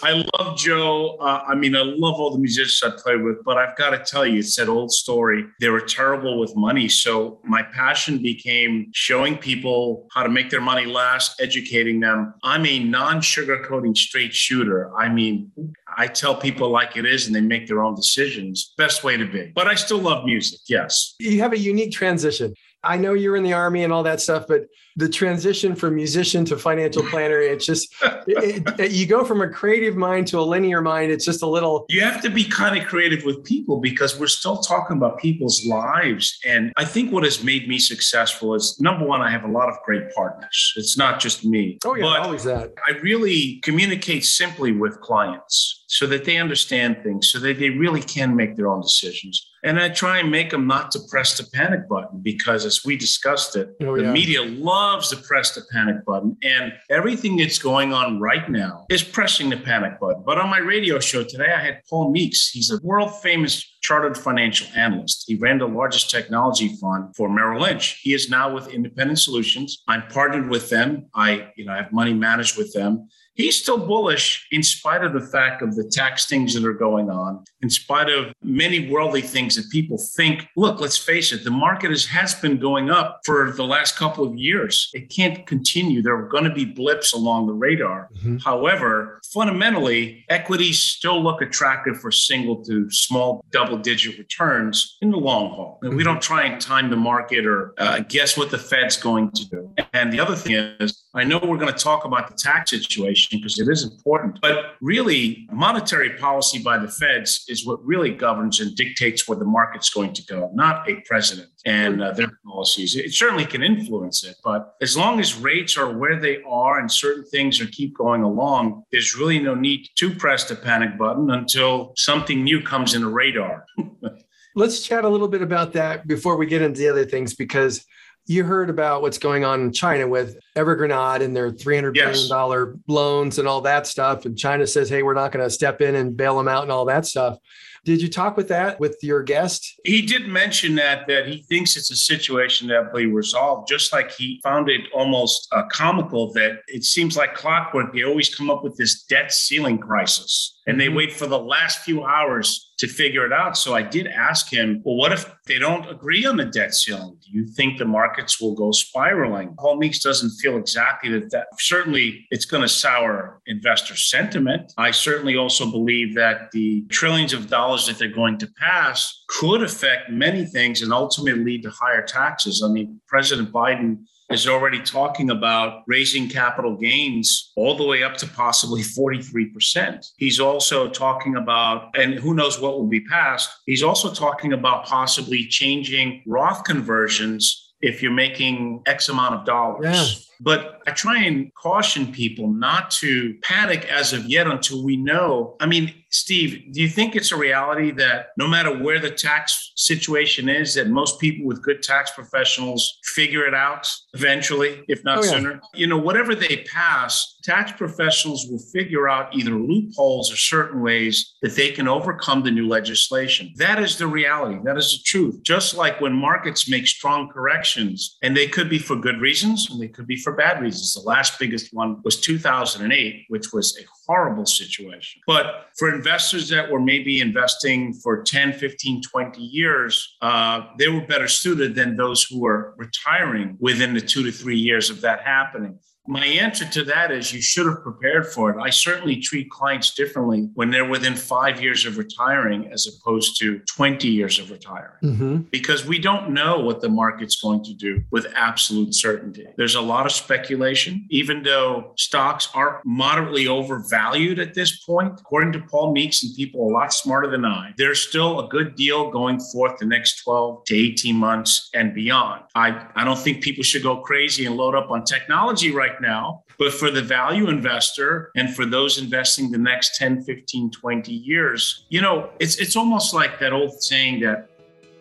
I love Joe. Uh, I mean, I love all the musicians I play with, but I've got to tell you, it's that old story. They were terrible with money. So my passion became showing people how to make their money last, educating them. I'm a non sugarcoating straight shooter. I mean, I tell people like it is and they make their own decisions. Best way to be. But I still love music. Yes. You have a unique transition. I know you're in the army and all that stuff, but the transition from musician to financial planner, it's just, it, it, you go from a creative mind to a linear mind. It's just a little. You have to be kind of creative with people because we're still talking about people's lives. And I think what has made me successful is number one, I have a lot of great partners. It's not just me. Oh, yeah, always that. I really communicate simply with clients so that they understand things, so that they really can make their own decisions. And I try and make them not to press the panic button because, as we discussed it, oh, the yeah. media loves to press the panic button. And everything that's going on right now is pressing the panic button. But on my radio show today, I had Paul Meeks. He's a world famous chartered financial analyst. He ran the largest technology fund for Merrill Lynch. He is now with Independent Solutions. I'm partnered with them. I, you know, I have money managed with them he's still bullish in spite of the fact of the tax things that are going on, in spite of many worldly things that people think. Look, let's face it, the market has, has been going up for the last couple of years. It can't continue. There are going to be blips along the radar. Mm-hmm. However, fundamentally, equities still look attractive for single to small double digit returns in the long haul. And we mm-hmm. don't try and time the market or uh, guess what the Fed's going to do. And the other thing is, I know we're going to talk about the tax situation because it is important, but really, monetary policy by the feds is what really governs and dictates where the market's going to go, not a president and uh, their policies. It certainly can influence it, but as long as rates are where they are and certain things are keep going along, there's really no need to press the panic button until something new comes in the radar. Let's chat a little bit about that before we get into the other things because you heard about what's going on in China with Evergrande and their three hundred yes. billion dollar loans and all that stuff. And China says, "Hey, we're not going to step in and bail them out and all that stuff." Did you talk with that with your guest? He did mention that that he thinks it's a situation that will be resolved. Just like he found it almost uh, comical that it seems like clockwork. They always come up with this debt ceiling crisis, and they mm-hmm. wait for the last few hours to figure it out. So I did ask him, well, what if they don't agree on the debt ceiling? Do you think the markets will go spiraling? Paul Meeks doesn't feel exactly that. that certainly, it's going to sour investor sentiment. I certainly also believe that the trillions of dollars that they're going to pass could affect many things and ultimately lead to higher taxes. I mean, President Biden is already talking about raising capital gains all the way up to possibly 43%. He's also talking about, and who knows what will be passed, he's also talking about possibly changing Roth conversions if you're making X amount of dollars. Yeah. But I try and caution people not to panic as of yet until we know. I mean, Steve, do you think it's a reality that no matter where the tax situation is, that most people with good tax professionals figure it out eventually, if not oh, yeah. sooner? You know, whatever they pass, tax professionals will figure out either loopholes or certain ways that they can overcome the new legislation. That is the reality. That is the truth. Just like when markets make strong corrections, and they could be for good reasons and they could be for for bad reasons. The last biggest one was 2008, which was a horrible situation. But for investors that were maybe investing for 10, 15, 20 years, uh, they were better suited than those who were retiring within the two to three years of that happening. My answer to that is you should have prepared for it. I certainly treat clients differently when they're within five years of retiring as opposed to 20 years of retiring mm-hmm. because we don't know what the market's going to do with absolute certainty. There's a lot of speculation, even though stocks are moderately overvalued at this point. According to Paul Meeks and people a lot smarter than I, there's still a good deal going forth the next 12 to 18 months and beyond. I, I don't think people should go crazy and load up on technology right now, but for the value investor and for those investing the next 10, 15, 20 years, you know, it's it's almost like that old saying that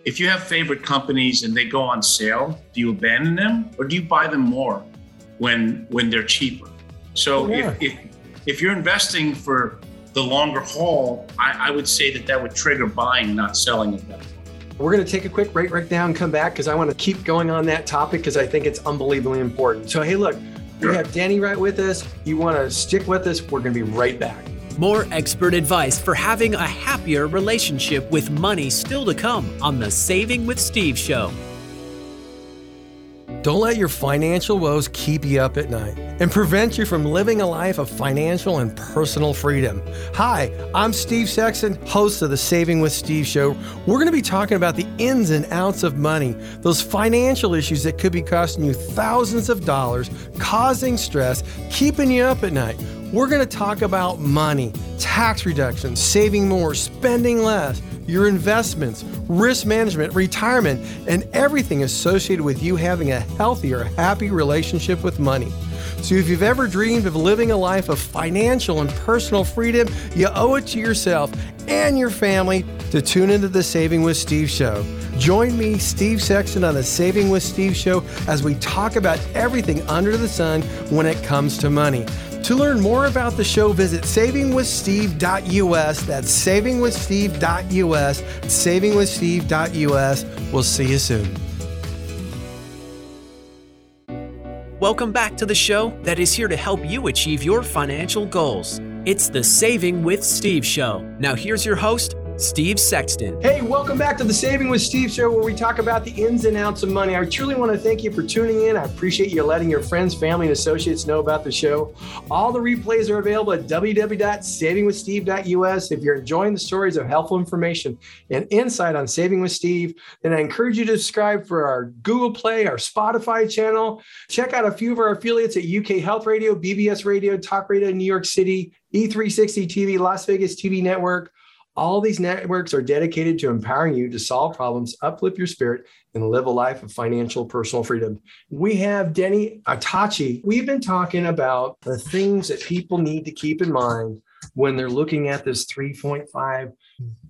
if you have favorite companies and they go on sale, do you abandon them or do you buy them more when when they're cheaper? So yeah. if, if if you're investing for the longer haul, I, I would say that that would trigger buying, not selling at that point. We're going to take a quick break right now and come back because I want to keep going on that topic because I think it's unbelievably important. So, hey, look, We have Danny right with us. You want to stick with us? We're going to be right back. More expert advice for having a happier relationship with money still to come on the Saving with Steve show. Don't let your financial woes keep you up at night and prevent you from living a life of financial and personal freedom. Hi, I'm Steve Sexton, host of the Saving with Steve show. We're going to be talking about the ins and outs of money, those financial issues that could be costing you thousands of dollars, causing stress, keeping you up at night. We're going to talk about money, tax reductions, saving more, spending less your investments, risk management, retirement, and everything associated with you having a healthier, happy relationship with money. So, if you've ever dreamed of living a life of financial and personal freedom, you owe it to yourself and your family to tune into the Saving with Steve show. Join me, Steve Sexton, on the Saving with Steve show as we talk about everything under the sun when it comes to money. To learn more about the show, visit savingwithsteve.us. That's savingwithsteve.us. Savingwithsteve.us. We'll see you soon. Welcome back to the show that is here to help you achieve your financial goals. It's the Saving with Steve show. Now, here's your host, Steve Sexton. Hey, welcome back to the Saving with Steve show where we talk about the ins and outs of money. I truly want to thank you for tuning in. I appreciate you letting your friends, family, and associates know about the show. All the replays are available at www.savingwithsteve.us. If you're enjoying the stories of helpful information and insight on Saving with Steve, then I encourage you to subscribe for our Google Play, our Spotify channel. Check out a few of our affiliates at UK Health Radio, BBS Radio, Talk Radio New York City, E360 TV, Las Vegas TV Network. All these networks are dedicated to empowering you to solve problems, uplift your spirit, and live a life of financial personal freedom. We have Denny Artache. We've been talking about the things that people need to keep in mind when they're looking at this $3.5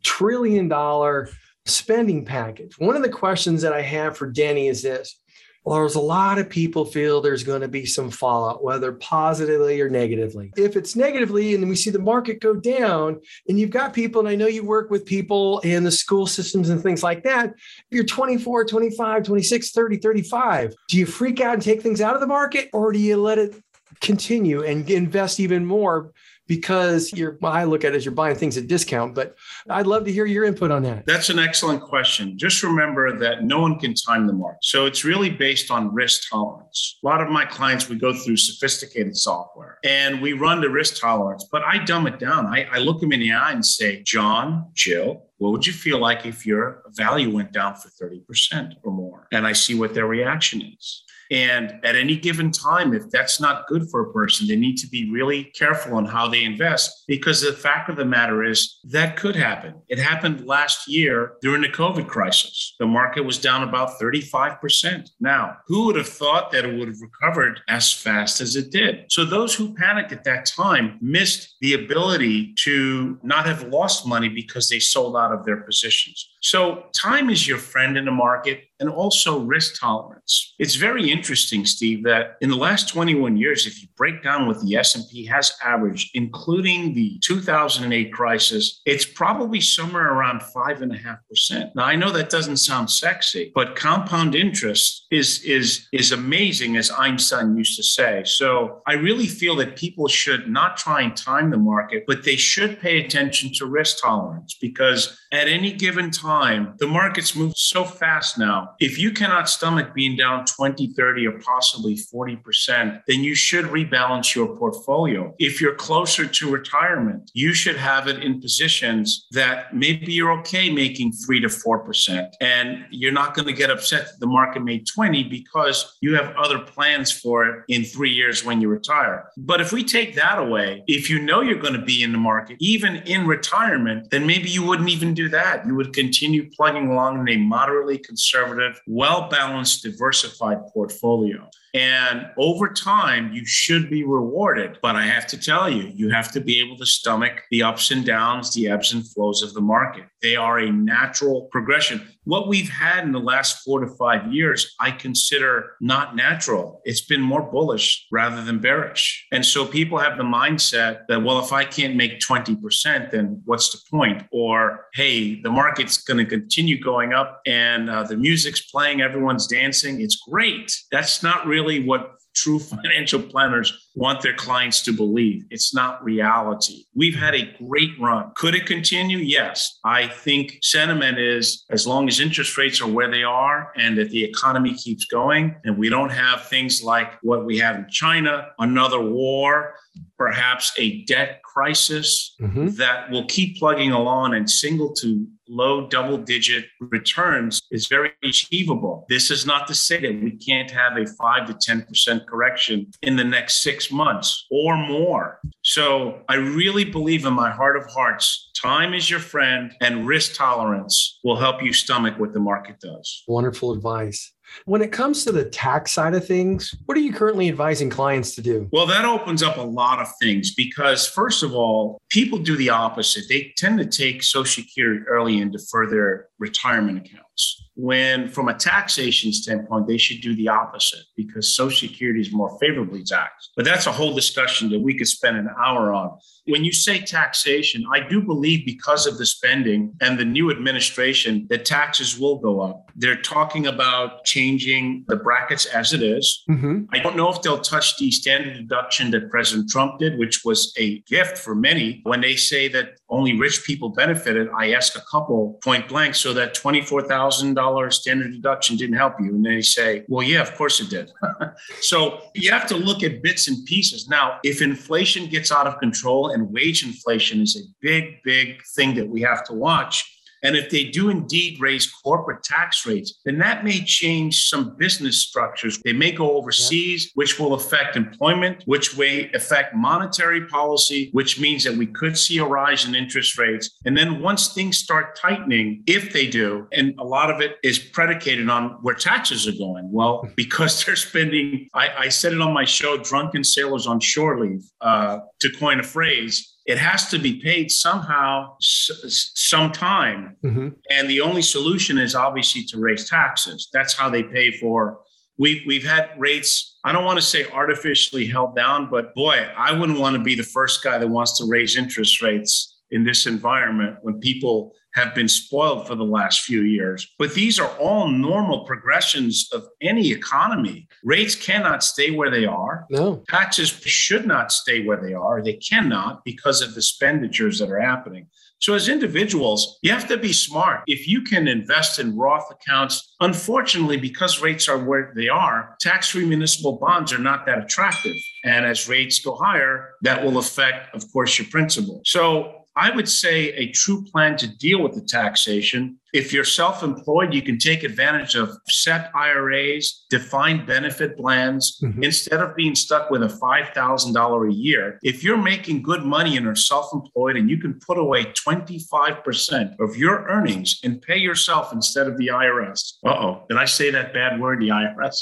trillion spending package. One of the questions that I have for Denny is this well, there's a lot of people feel there's going to be some fallout, whether positively or negatively. If it's negatively and we see the market go down, and you've got people, and I know you work with people in the school systems and things like that, you're 24, 25, 26, 30, 35, do you freak out and take things out of the market or do you let it continue and invest even more because you're well, I look at it as you're buying things at discount, but I'd love to hear your input on that. That's an excellent question. Just remember that no one can time the market. So it's really based on risk tolerance. A lot of my clients, we go through sophisticated software and we run the risk tolerance, but I dumb it down. I, I look them in the eye and say, John, Jill, what would you feel like if your value went down for 30% or more? And I see what their reaction is. And at any given time, if that's not good for a person, they need to be really careful on how they invest because the fact of the matter is that could happen. It happened last year during the COVID crisis. The market was down about 35%. Now, who would have thought that it would have recovered as fast as it did? So those who panicked at that time missed the ability to not have lost money because they sold out of their positions. So time is your friend in the market and also risk tolerance. It's very interesting, Steve, that in the last 21 years, if you break down what the S&P has averaged, including the 2008 crisis, it's probably somewhere around five and a half percent. Now, I know that doesn't sound sexy, but compound interest is, is, is amazing, as Einstein used to say. So I really feel that people should not try and time the market, but they should pay attention to risk tolerance because at any given time, the markets move so fast now. If you cannot stomach being down 20, 30, or possibly 40%, then you should rebalance your portfolio. If you're closer to retirement, you should have it in positions that maybe you're okay making three to 4%. And you're not going to get upset that the market made 20 because you have other plans for it in three years when you retire. But if we take that away, if you know you're going to be in the market, even in retirement, then maybe you wouldn't even do that. You would continue plugging along in a moderately conservative, well balanced, diversified portfolio. And over time, you should be rewarded. But I have to tell you, you have to be able to stomach the ups and downs, the ebbs and flows of the market. They are a natural progression. What we've had in the last four to five years, I consider not natural. It's been more bullish rather than bearish. And so people have the mindset that, well, if I can't make 20%, then what's the point? Or, hey, the market's going to continue going up and uh, the music's playing, everyone's dancing. It's great. That's not really what true financial planners want their clients to believe. It's not reality. We've had a great run. Could it continue? Yes. I think sentiment is as long as interest rates are where they are and that the economy keeps going and we don't have things like what we have in China, another war, perhaps a debt crisis mm-hmm. that will keep plugging along and single to low double digit returns is very achievable. This is not to say that we can't have a 5 to 10% correction in the next six months or more. So I really believe in my heart of hearts, time is your friend and risk tolerance will help you stomach what the market does. Wonderful advice. When it comes to the tax side of things, what are you currently advising clients to do? Well, that opens up a lot of things because, first of all, people do the opposite. They tend to take Social Security early and defer their retirement accounts. When, from a taxation standpoint, they should do the opposite because Social Security is more favorably taxed. But that's a whole discussion that we could spend an hour on. When you say taxation, I do believe because of the spending and the new administration that taxes will go up. They're talking about changing the brackets as it is. Mm-hmm. I don't know if they'll touch the standard deduction that President Trump did, which was a gift for many. When they say that only rich people benefited, I ask a couple point blank, so that $24,000 standard deduction didn't help you. And they say, well, yeah, of course it did. so you have to look at bits and pieces. Now, if inflation gets out of control and wage inflation is a big, big thing that we have to watch, and if they do indeed raise corporate tax rates, then that may change some business structures. They may go overseas, yeah. which will affect employment, which may affect monetary policy, which means that we could see a rise in interest rates. And then once things start tightening, if they do, and a lot of it is predicated on where taxes are going. Well, because they're spending, I, I said it on my show, Drunken Sailors on Shore Leave, uh, to coin a phrase it has to be paid somehow, s- sometime. Mm-hmm. And the only solution is obviously to raise taxes. That's how they pay for. We've, we've had rates, I don't want to say artificially held down, but boy, I wouldn't want to be the first guy that wants to raise interest rates in this environment when people have been spoiled for the last few years. But these are all normal progressions of any economy. Rates cannot stay where they are. No. Taxes should not stay where they are. They cannot because of the expenditures that are happening. So, as individuals, you have to be smart. If you can invest in Roth accounts, unfortunately, because rates are where they are, tax free municipal bonds are not that attractive. And as rates go higher, that will affect, of course, your principal. So, I would say a true plan to deal with the taxation if you're self employed, you can take advantage of SEP IRAs, defined benefit plans, mm-hmm. instead of being stuck with a $5,000 a year. If you're making good money and are self employed and you can put away 25% of your earnings and pay yourself instead of the IRS. Uh oh, did I say that bad word, the IRS?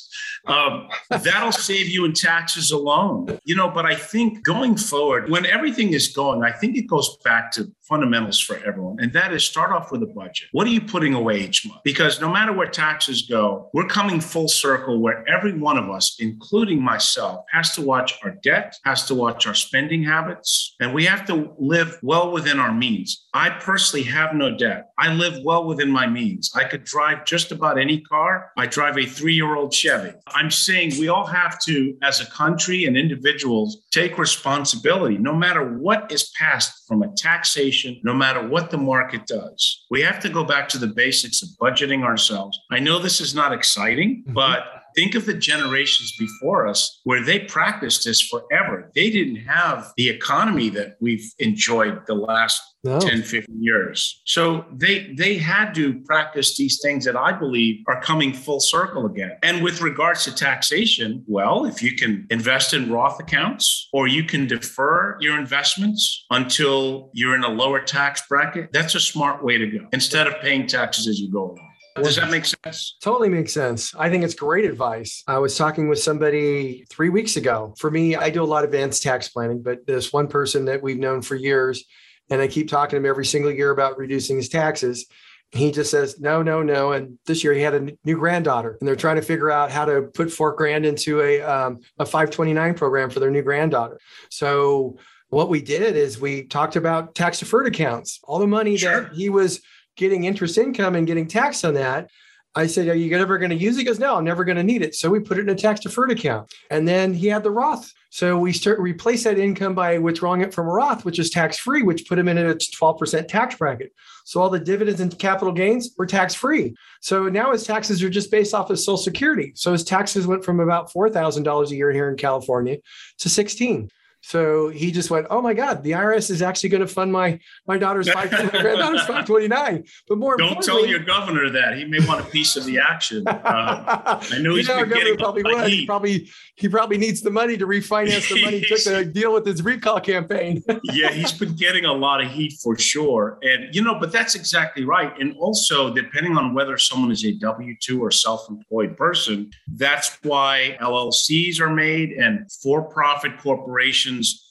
Um, that'll save you in taxes alone. You know, but I think going forward, when everything is going, I think it goes back to fundamentals for everyone. And that is start off with a budget. What do you putting away each month? Because no matter where taxes go, we're coming full circle where every one of us, including myself, has to watch our debt, has to watch our spending habits, and we have to live well within our means. I personally have no debt. I live well within my means. I could drive just about any car. I drive a three year old Chevy. I'm saying we all have to, as a country and individuals, take responsibility no matter what is passed from a taxation, no matter what the market does. We have to go back to the basics of budgeting ourselves. I know this is not exciting, mm-hmm. but think of the generations before us where they practiced this forever. They didn't have the economy that we've enjoyed the last no. 10, 15 years. So they they had to practice these things that I believe are coming full circle again. And with regards to taxation, well, if you can invest in Roth accounts or you can defer your investments until you're in a lower tax bracket, that's a smart way to go instead of paying taxes as you go along. Does that make sense? Totally makes sense. I think it's great advice. I was talking with somebody three weeks ago. For me, I do a lot of advanced tax planning, but this one person that we've known for years, and I keep talking to him every single year about reducing his taxes. He just says, no, no, no. And this year he had a new granddaughter, and they're trying to figure out how to put four grand into a, um, a 529 program for their new granddaughter. So, what we did is we talked about tax deferred accounts, all the money sure. that he was getting interest income and getting taxed on that. I said, Are you ever going to use it? He goes, No, I'm never going to need it. So we put it in a tax deferred account. And then he had the Roth. So we start replace that income by withdrawing it from a Roth, which is tax free, which put him in a 12% tax bracket. So all the dividends and capital gains were tax free. So now his taxes are just based off of Social Security. So his taxes went from about $4,000 a year here in California to 16. So he just went, "Oh my God, the IRS is actually going to fund my my daughter's five granddaughter's five twenty nine. But more, don't tell your governor that he may want a piece of the action. Uh, I know he's you know, been getting probably would. He probably he probably needs the money to refinance the money took to deal with his recall campaign. yeah, he's been getting a lot of heat for sure, and you know, but that's exactly right. And also, depending on whether someone is a W two or self employed person, that's why LLCs are made and for profit corporations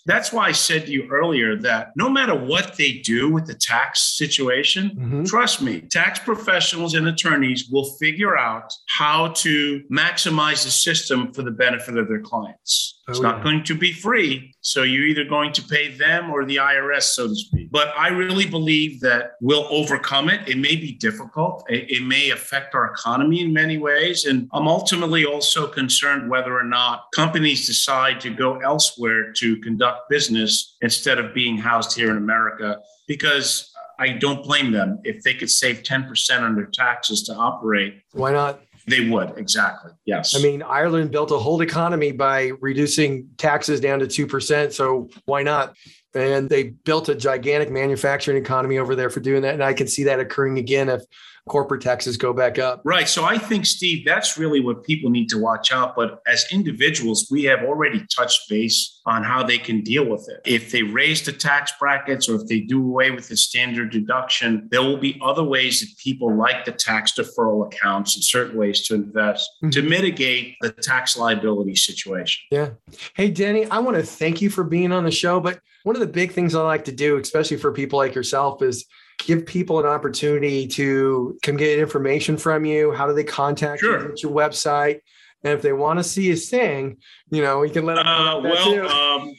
that's why I said to you earlier that no matter what they do with the tax situation, mm-hmm. trust me, tax professionals and attorneys will figure out how to maximize the system for the benefit of their clients. Oh, it's not yeah. going to be free. So you're either going to pay them or the IRS, so to speak. But I really believe that we'll overcome it. It may be difficult, it, it may affect our economy in many ways. And I'm ultimately also concerned whether or not companies decide to go elsewhere to conduct business instead of being housed here in America, because I don't blame them. If they could save 10% on their taxes to operate, why not? They would, exactly. Yes. I mean, Ireland built a whole economy by reducing taxes down to 2%. So why not? And they built a gigantic manufacturing economy over there for doing that. And I can see that occurring again if corporate taxes go back up. Right. So I think, Steve, that's really what people need to watch out. But as individuals, we have already touched base on how they can deal with it. If they raise the tax brackets or if they do away with the standard deduction, there will be other ways that people like the tax deferral accounts and certain ways to invest mm-hmm. to mitigate the tax liability situation. Yeah. Hey, Denny, I want to thank you for being on the show. But one of the big things I like to do, especially for people like yourself, is give people an opportunity to come get information from you. How do they contact sure. you? What's your website? And if they want to see you sing, you know, you can let them know. Uh, well, um,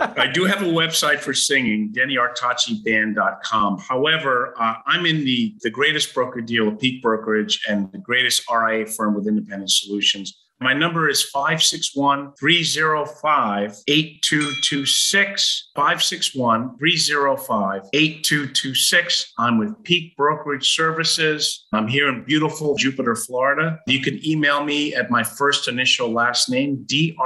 I do have a website for singing, dennyartacheband.com. However, uh, I'm in the, the greatest broker deal, Peak Brokerage, and the greatest RIA firm with independent solutions. My number is 561 305 8226. 561 305 8226. I'm with Peak Brokerage Services. I'm here in beautiful Jupiter, Florida. You can email me at my first initial last name, D.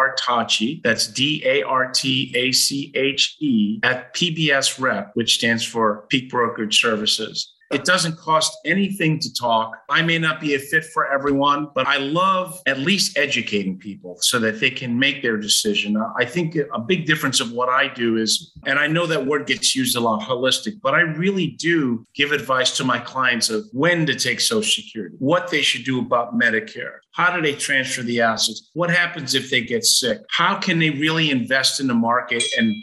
That's D A R T A C H E at PBS Rep, which stands for Peak Brokerage Services. It doesn't cost anything to talk. I may not be a fit for everyone, but I love at least educating people so that they can make their decision. Uh, I think a big difference of what I do is, and I know that word gets used a lot, holistic, but I really do give advice to my clients of when to take Social Security, what they should do about Medicare, how do they transfer the assets, what happens if they get sick, how can they really invest in the market and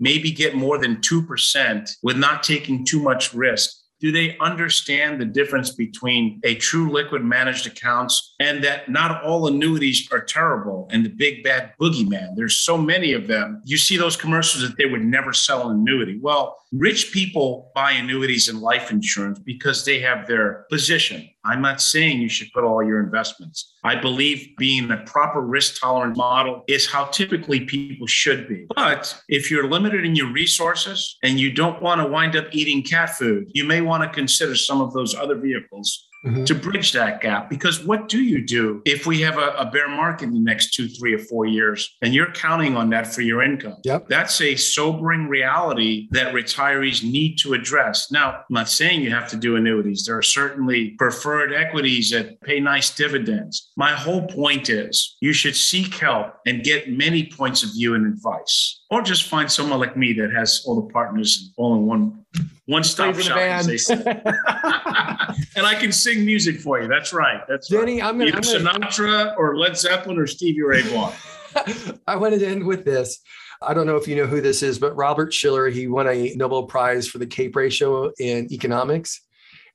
maybe get more than 2% with not taking too much risk do they understand the difference between a true liquid managed accounts and that not all annuities are terrible and the big bad boogeyman? There's so many of them. You see those commercials that they would never sell an annuity. Well, rich people buy annuities and life insurance because they have their position. I'm not saying you should put all your investments. I believe being a proper risk tolerant model is how typically people should be. But if you're limited in your resources and you don't want to wind up eating cat food, you may want to consider some of those other vehicles mm-hmm. to bridge that gap. Because what do you do if we have a, a, bear market in the next two, three, or four years and you're counting on that for your income? Yep. That's a sobering reality that retirees need to address. Now, I'm not saying you have to do annuities. There are certainly preferred equities that pay nice dividends. My whole point is you should seek help and get many points of view and advice or just find someone like me that has all the partners all in one one stop shop. As they say. and I can sing music for you. That's right. That's Denny. Right. I'm going to Sinatra or Led Zeppelin or Stevie Ray Vaughan. I wanted to end with this. I don't know if you know who this is, but Robert Shiller, he won a Nobel Prize for the CAPE ratio in economics.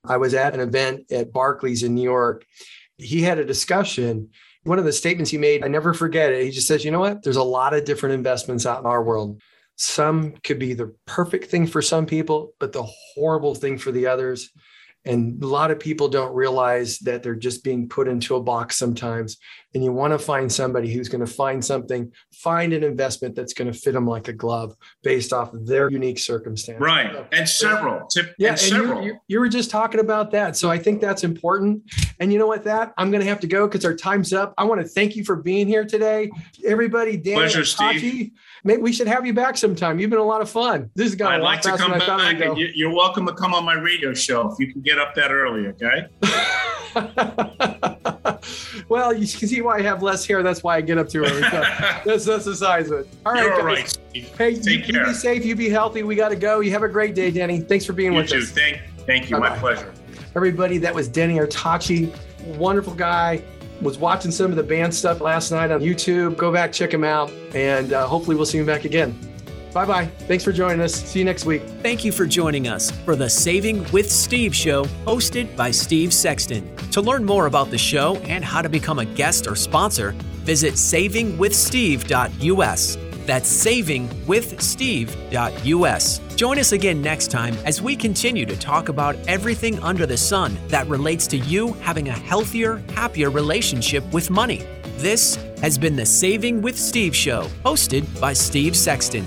I was at an event at Barclays in New York. He had a discussion one of the statements he made, I never forget it. He just says, you know what? There's a lot of different investments out in our world. Some could be the perfect thing for some people, but the horrible thing for the others. And a lot of people don't realize that they're just being put into a box sometimes. And you want to find somebody who's going to find something, find an investment that's going to fit them like a glove based off of their unique circumstance. Right. So, and several. Tip, yeah. And, several. You, you, you, were just talking about that. So I think that's important. And you know what, that I'm going to have to go because our time's up. I want to thank you for being here today. Everybody, Dan Pleasure, Steve. Maybe we should have you back sometime. You've been a lot of fun. This has gone I'd a lot like to come than I thought it back. and you- You're welcome to come on my radio show if you can get up that early, okay? well, you can see why I have less hair. That's why I get up to early. So that's, that's the size of it. All right, You're all guys. right. Hey, you, you be safe. You be healthy. We got to go. You have a great day, Danny. Thanks for being You with too. us. Thank, thank you. My Bye-bye. pleasure. Everybody, that was Denny Artache. Wonderful guy. Was watching some of the band stuff last night on YouTube. Go back, check him out, and uh, hopefully we'll see him back again. Bye bye. Thanks for joining us. See you next week. Thank you for joining us for the Saving with Steve show hosted by Steve Sexton. To learn more about the show and how to become a guest or sponsor, visit savingwithsteve.us. That's savingwithsteve.us. Join us again next time as we continue to talk about everything under the sun that relates to you having a healthier, happier relationship with money. This has been the Saving with Steve show, hosted by Steve Sexton.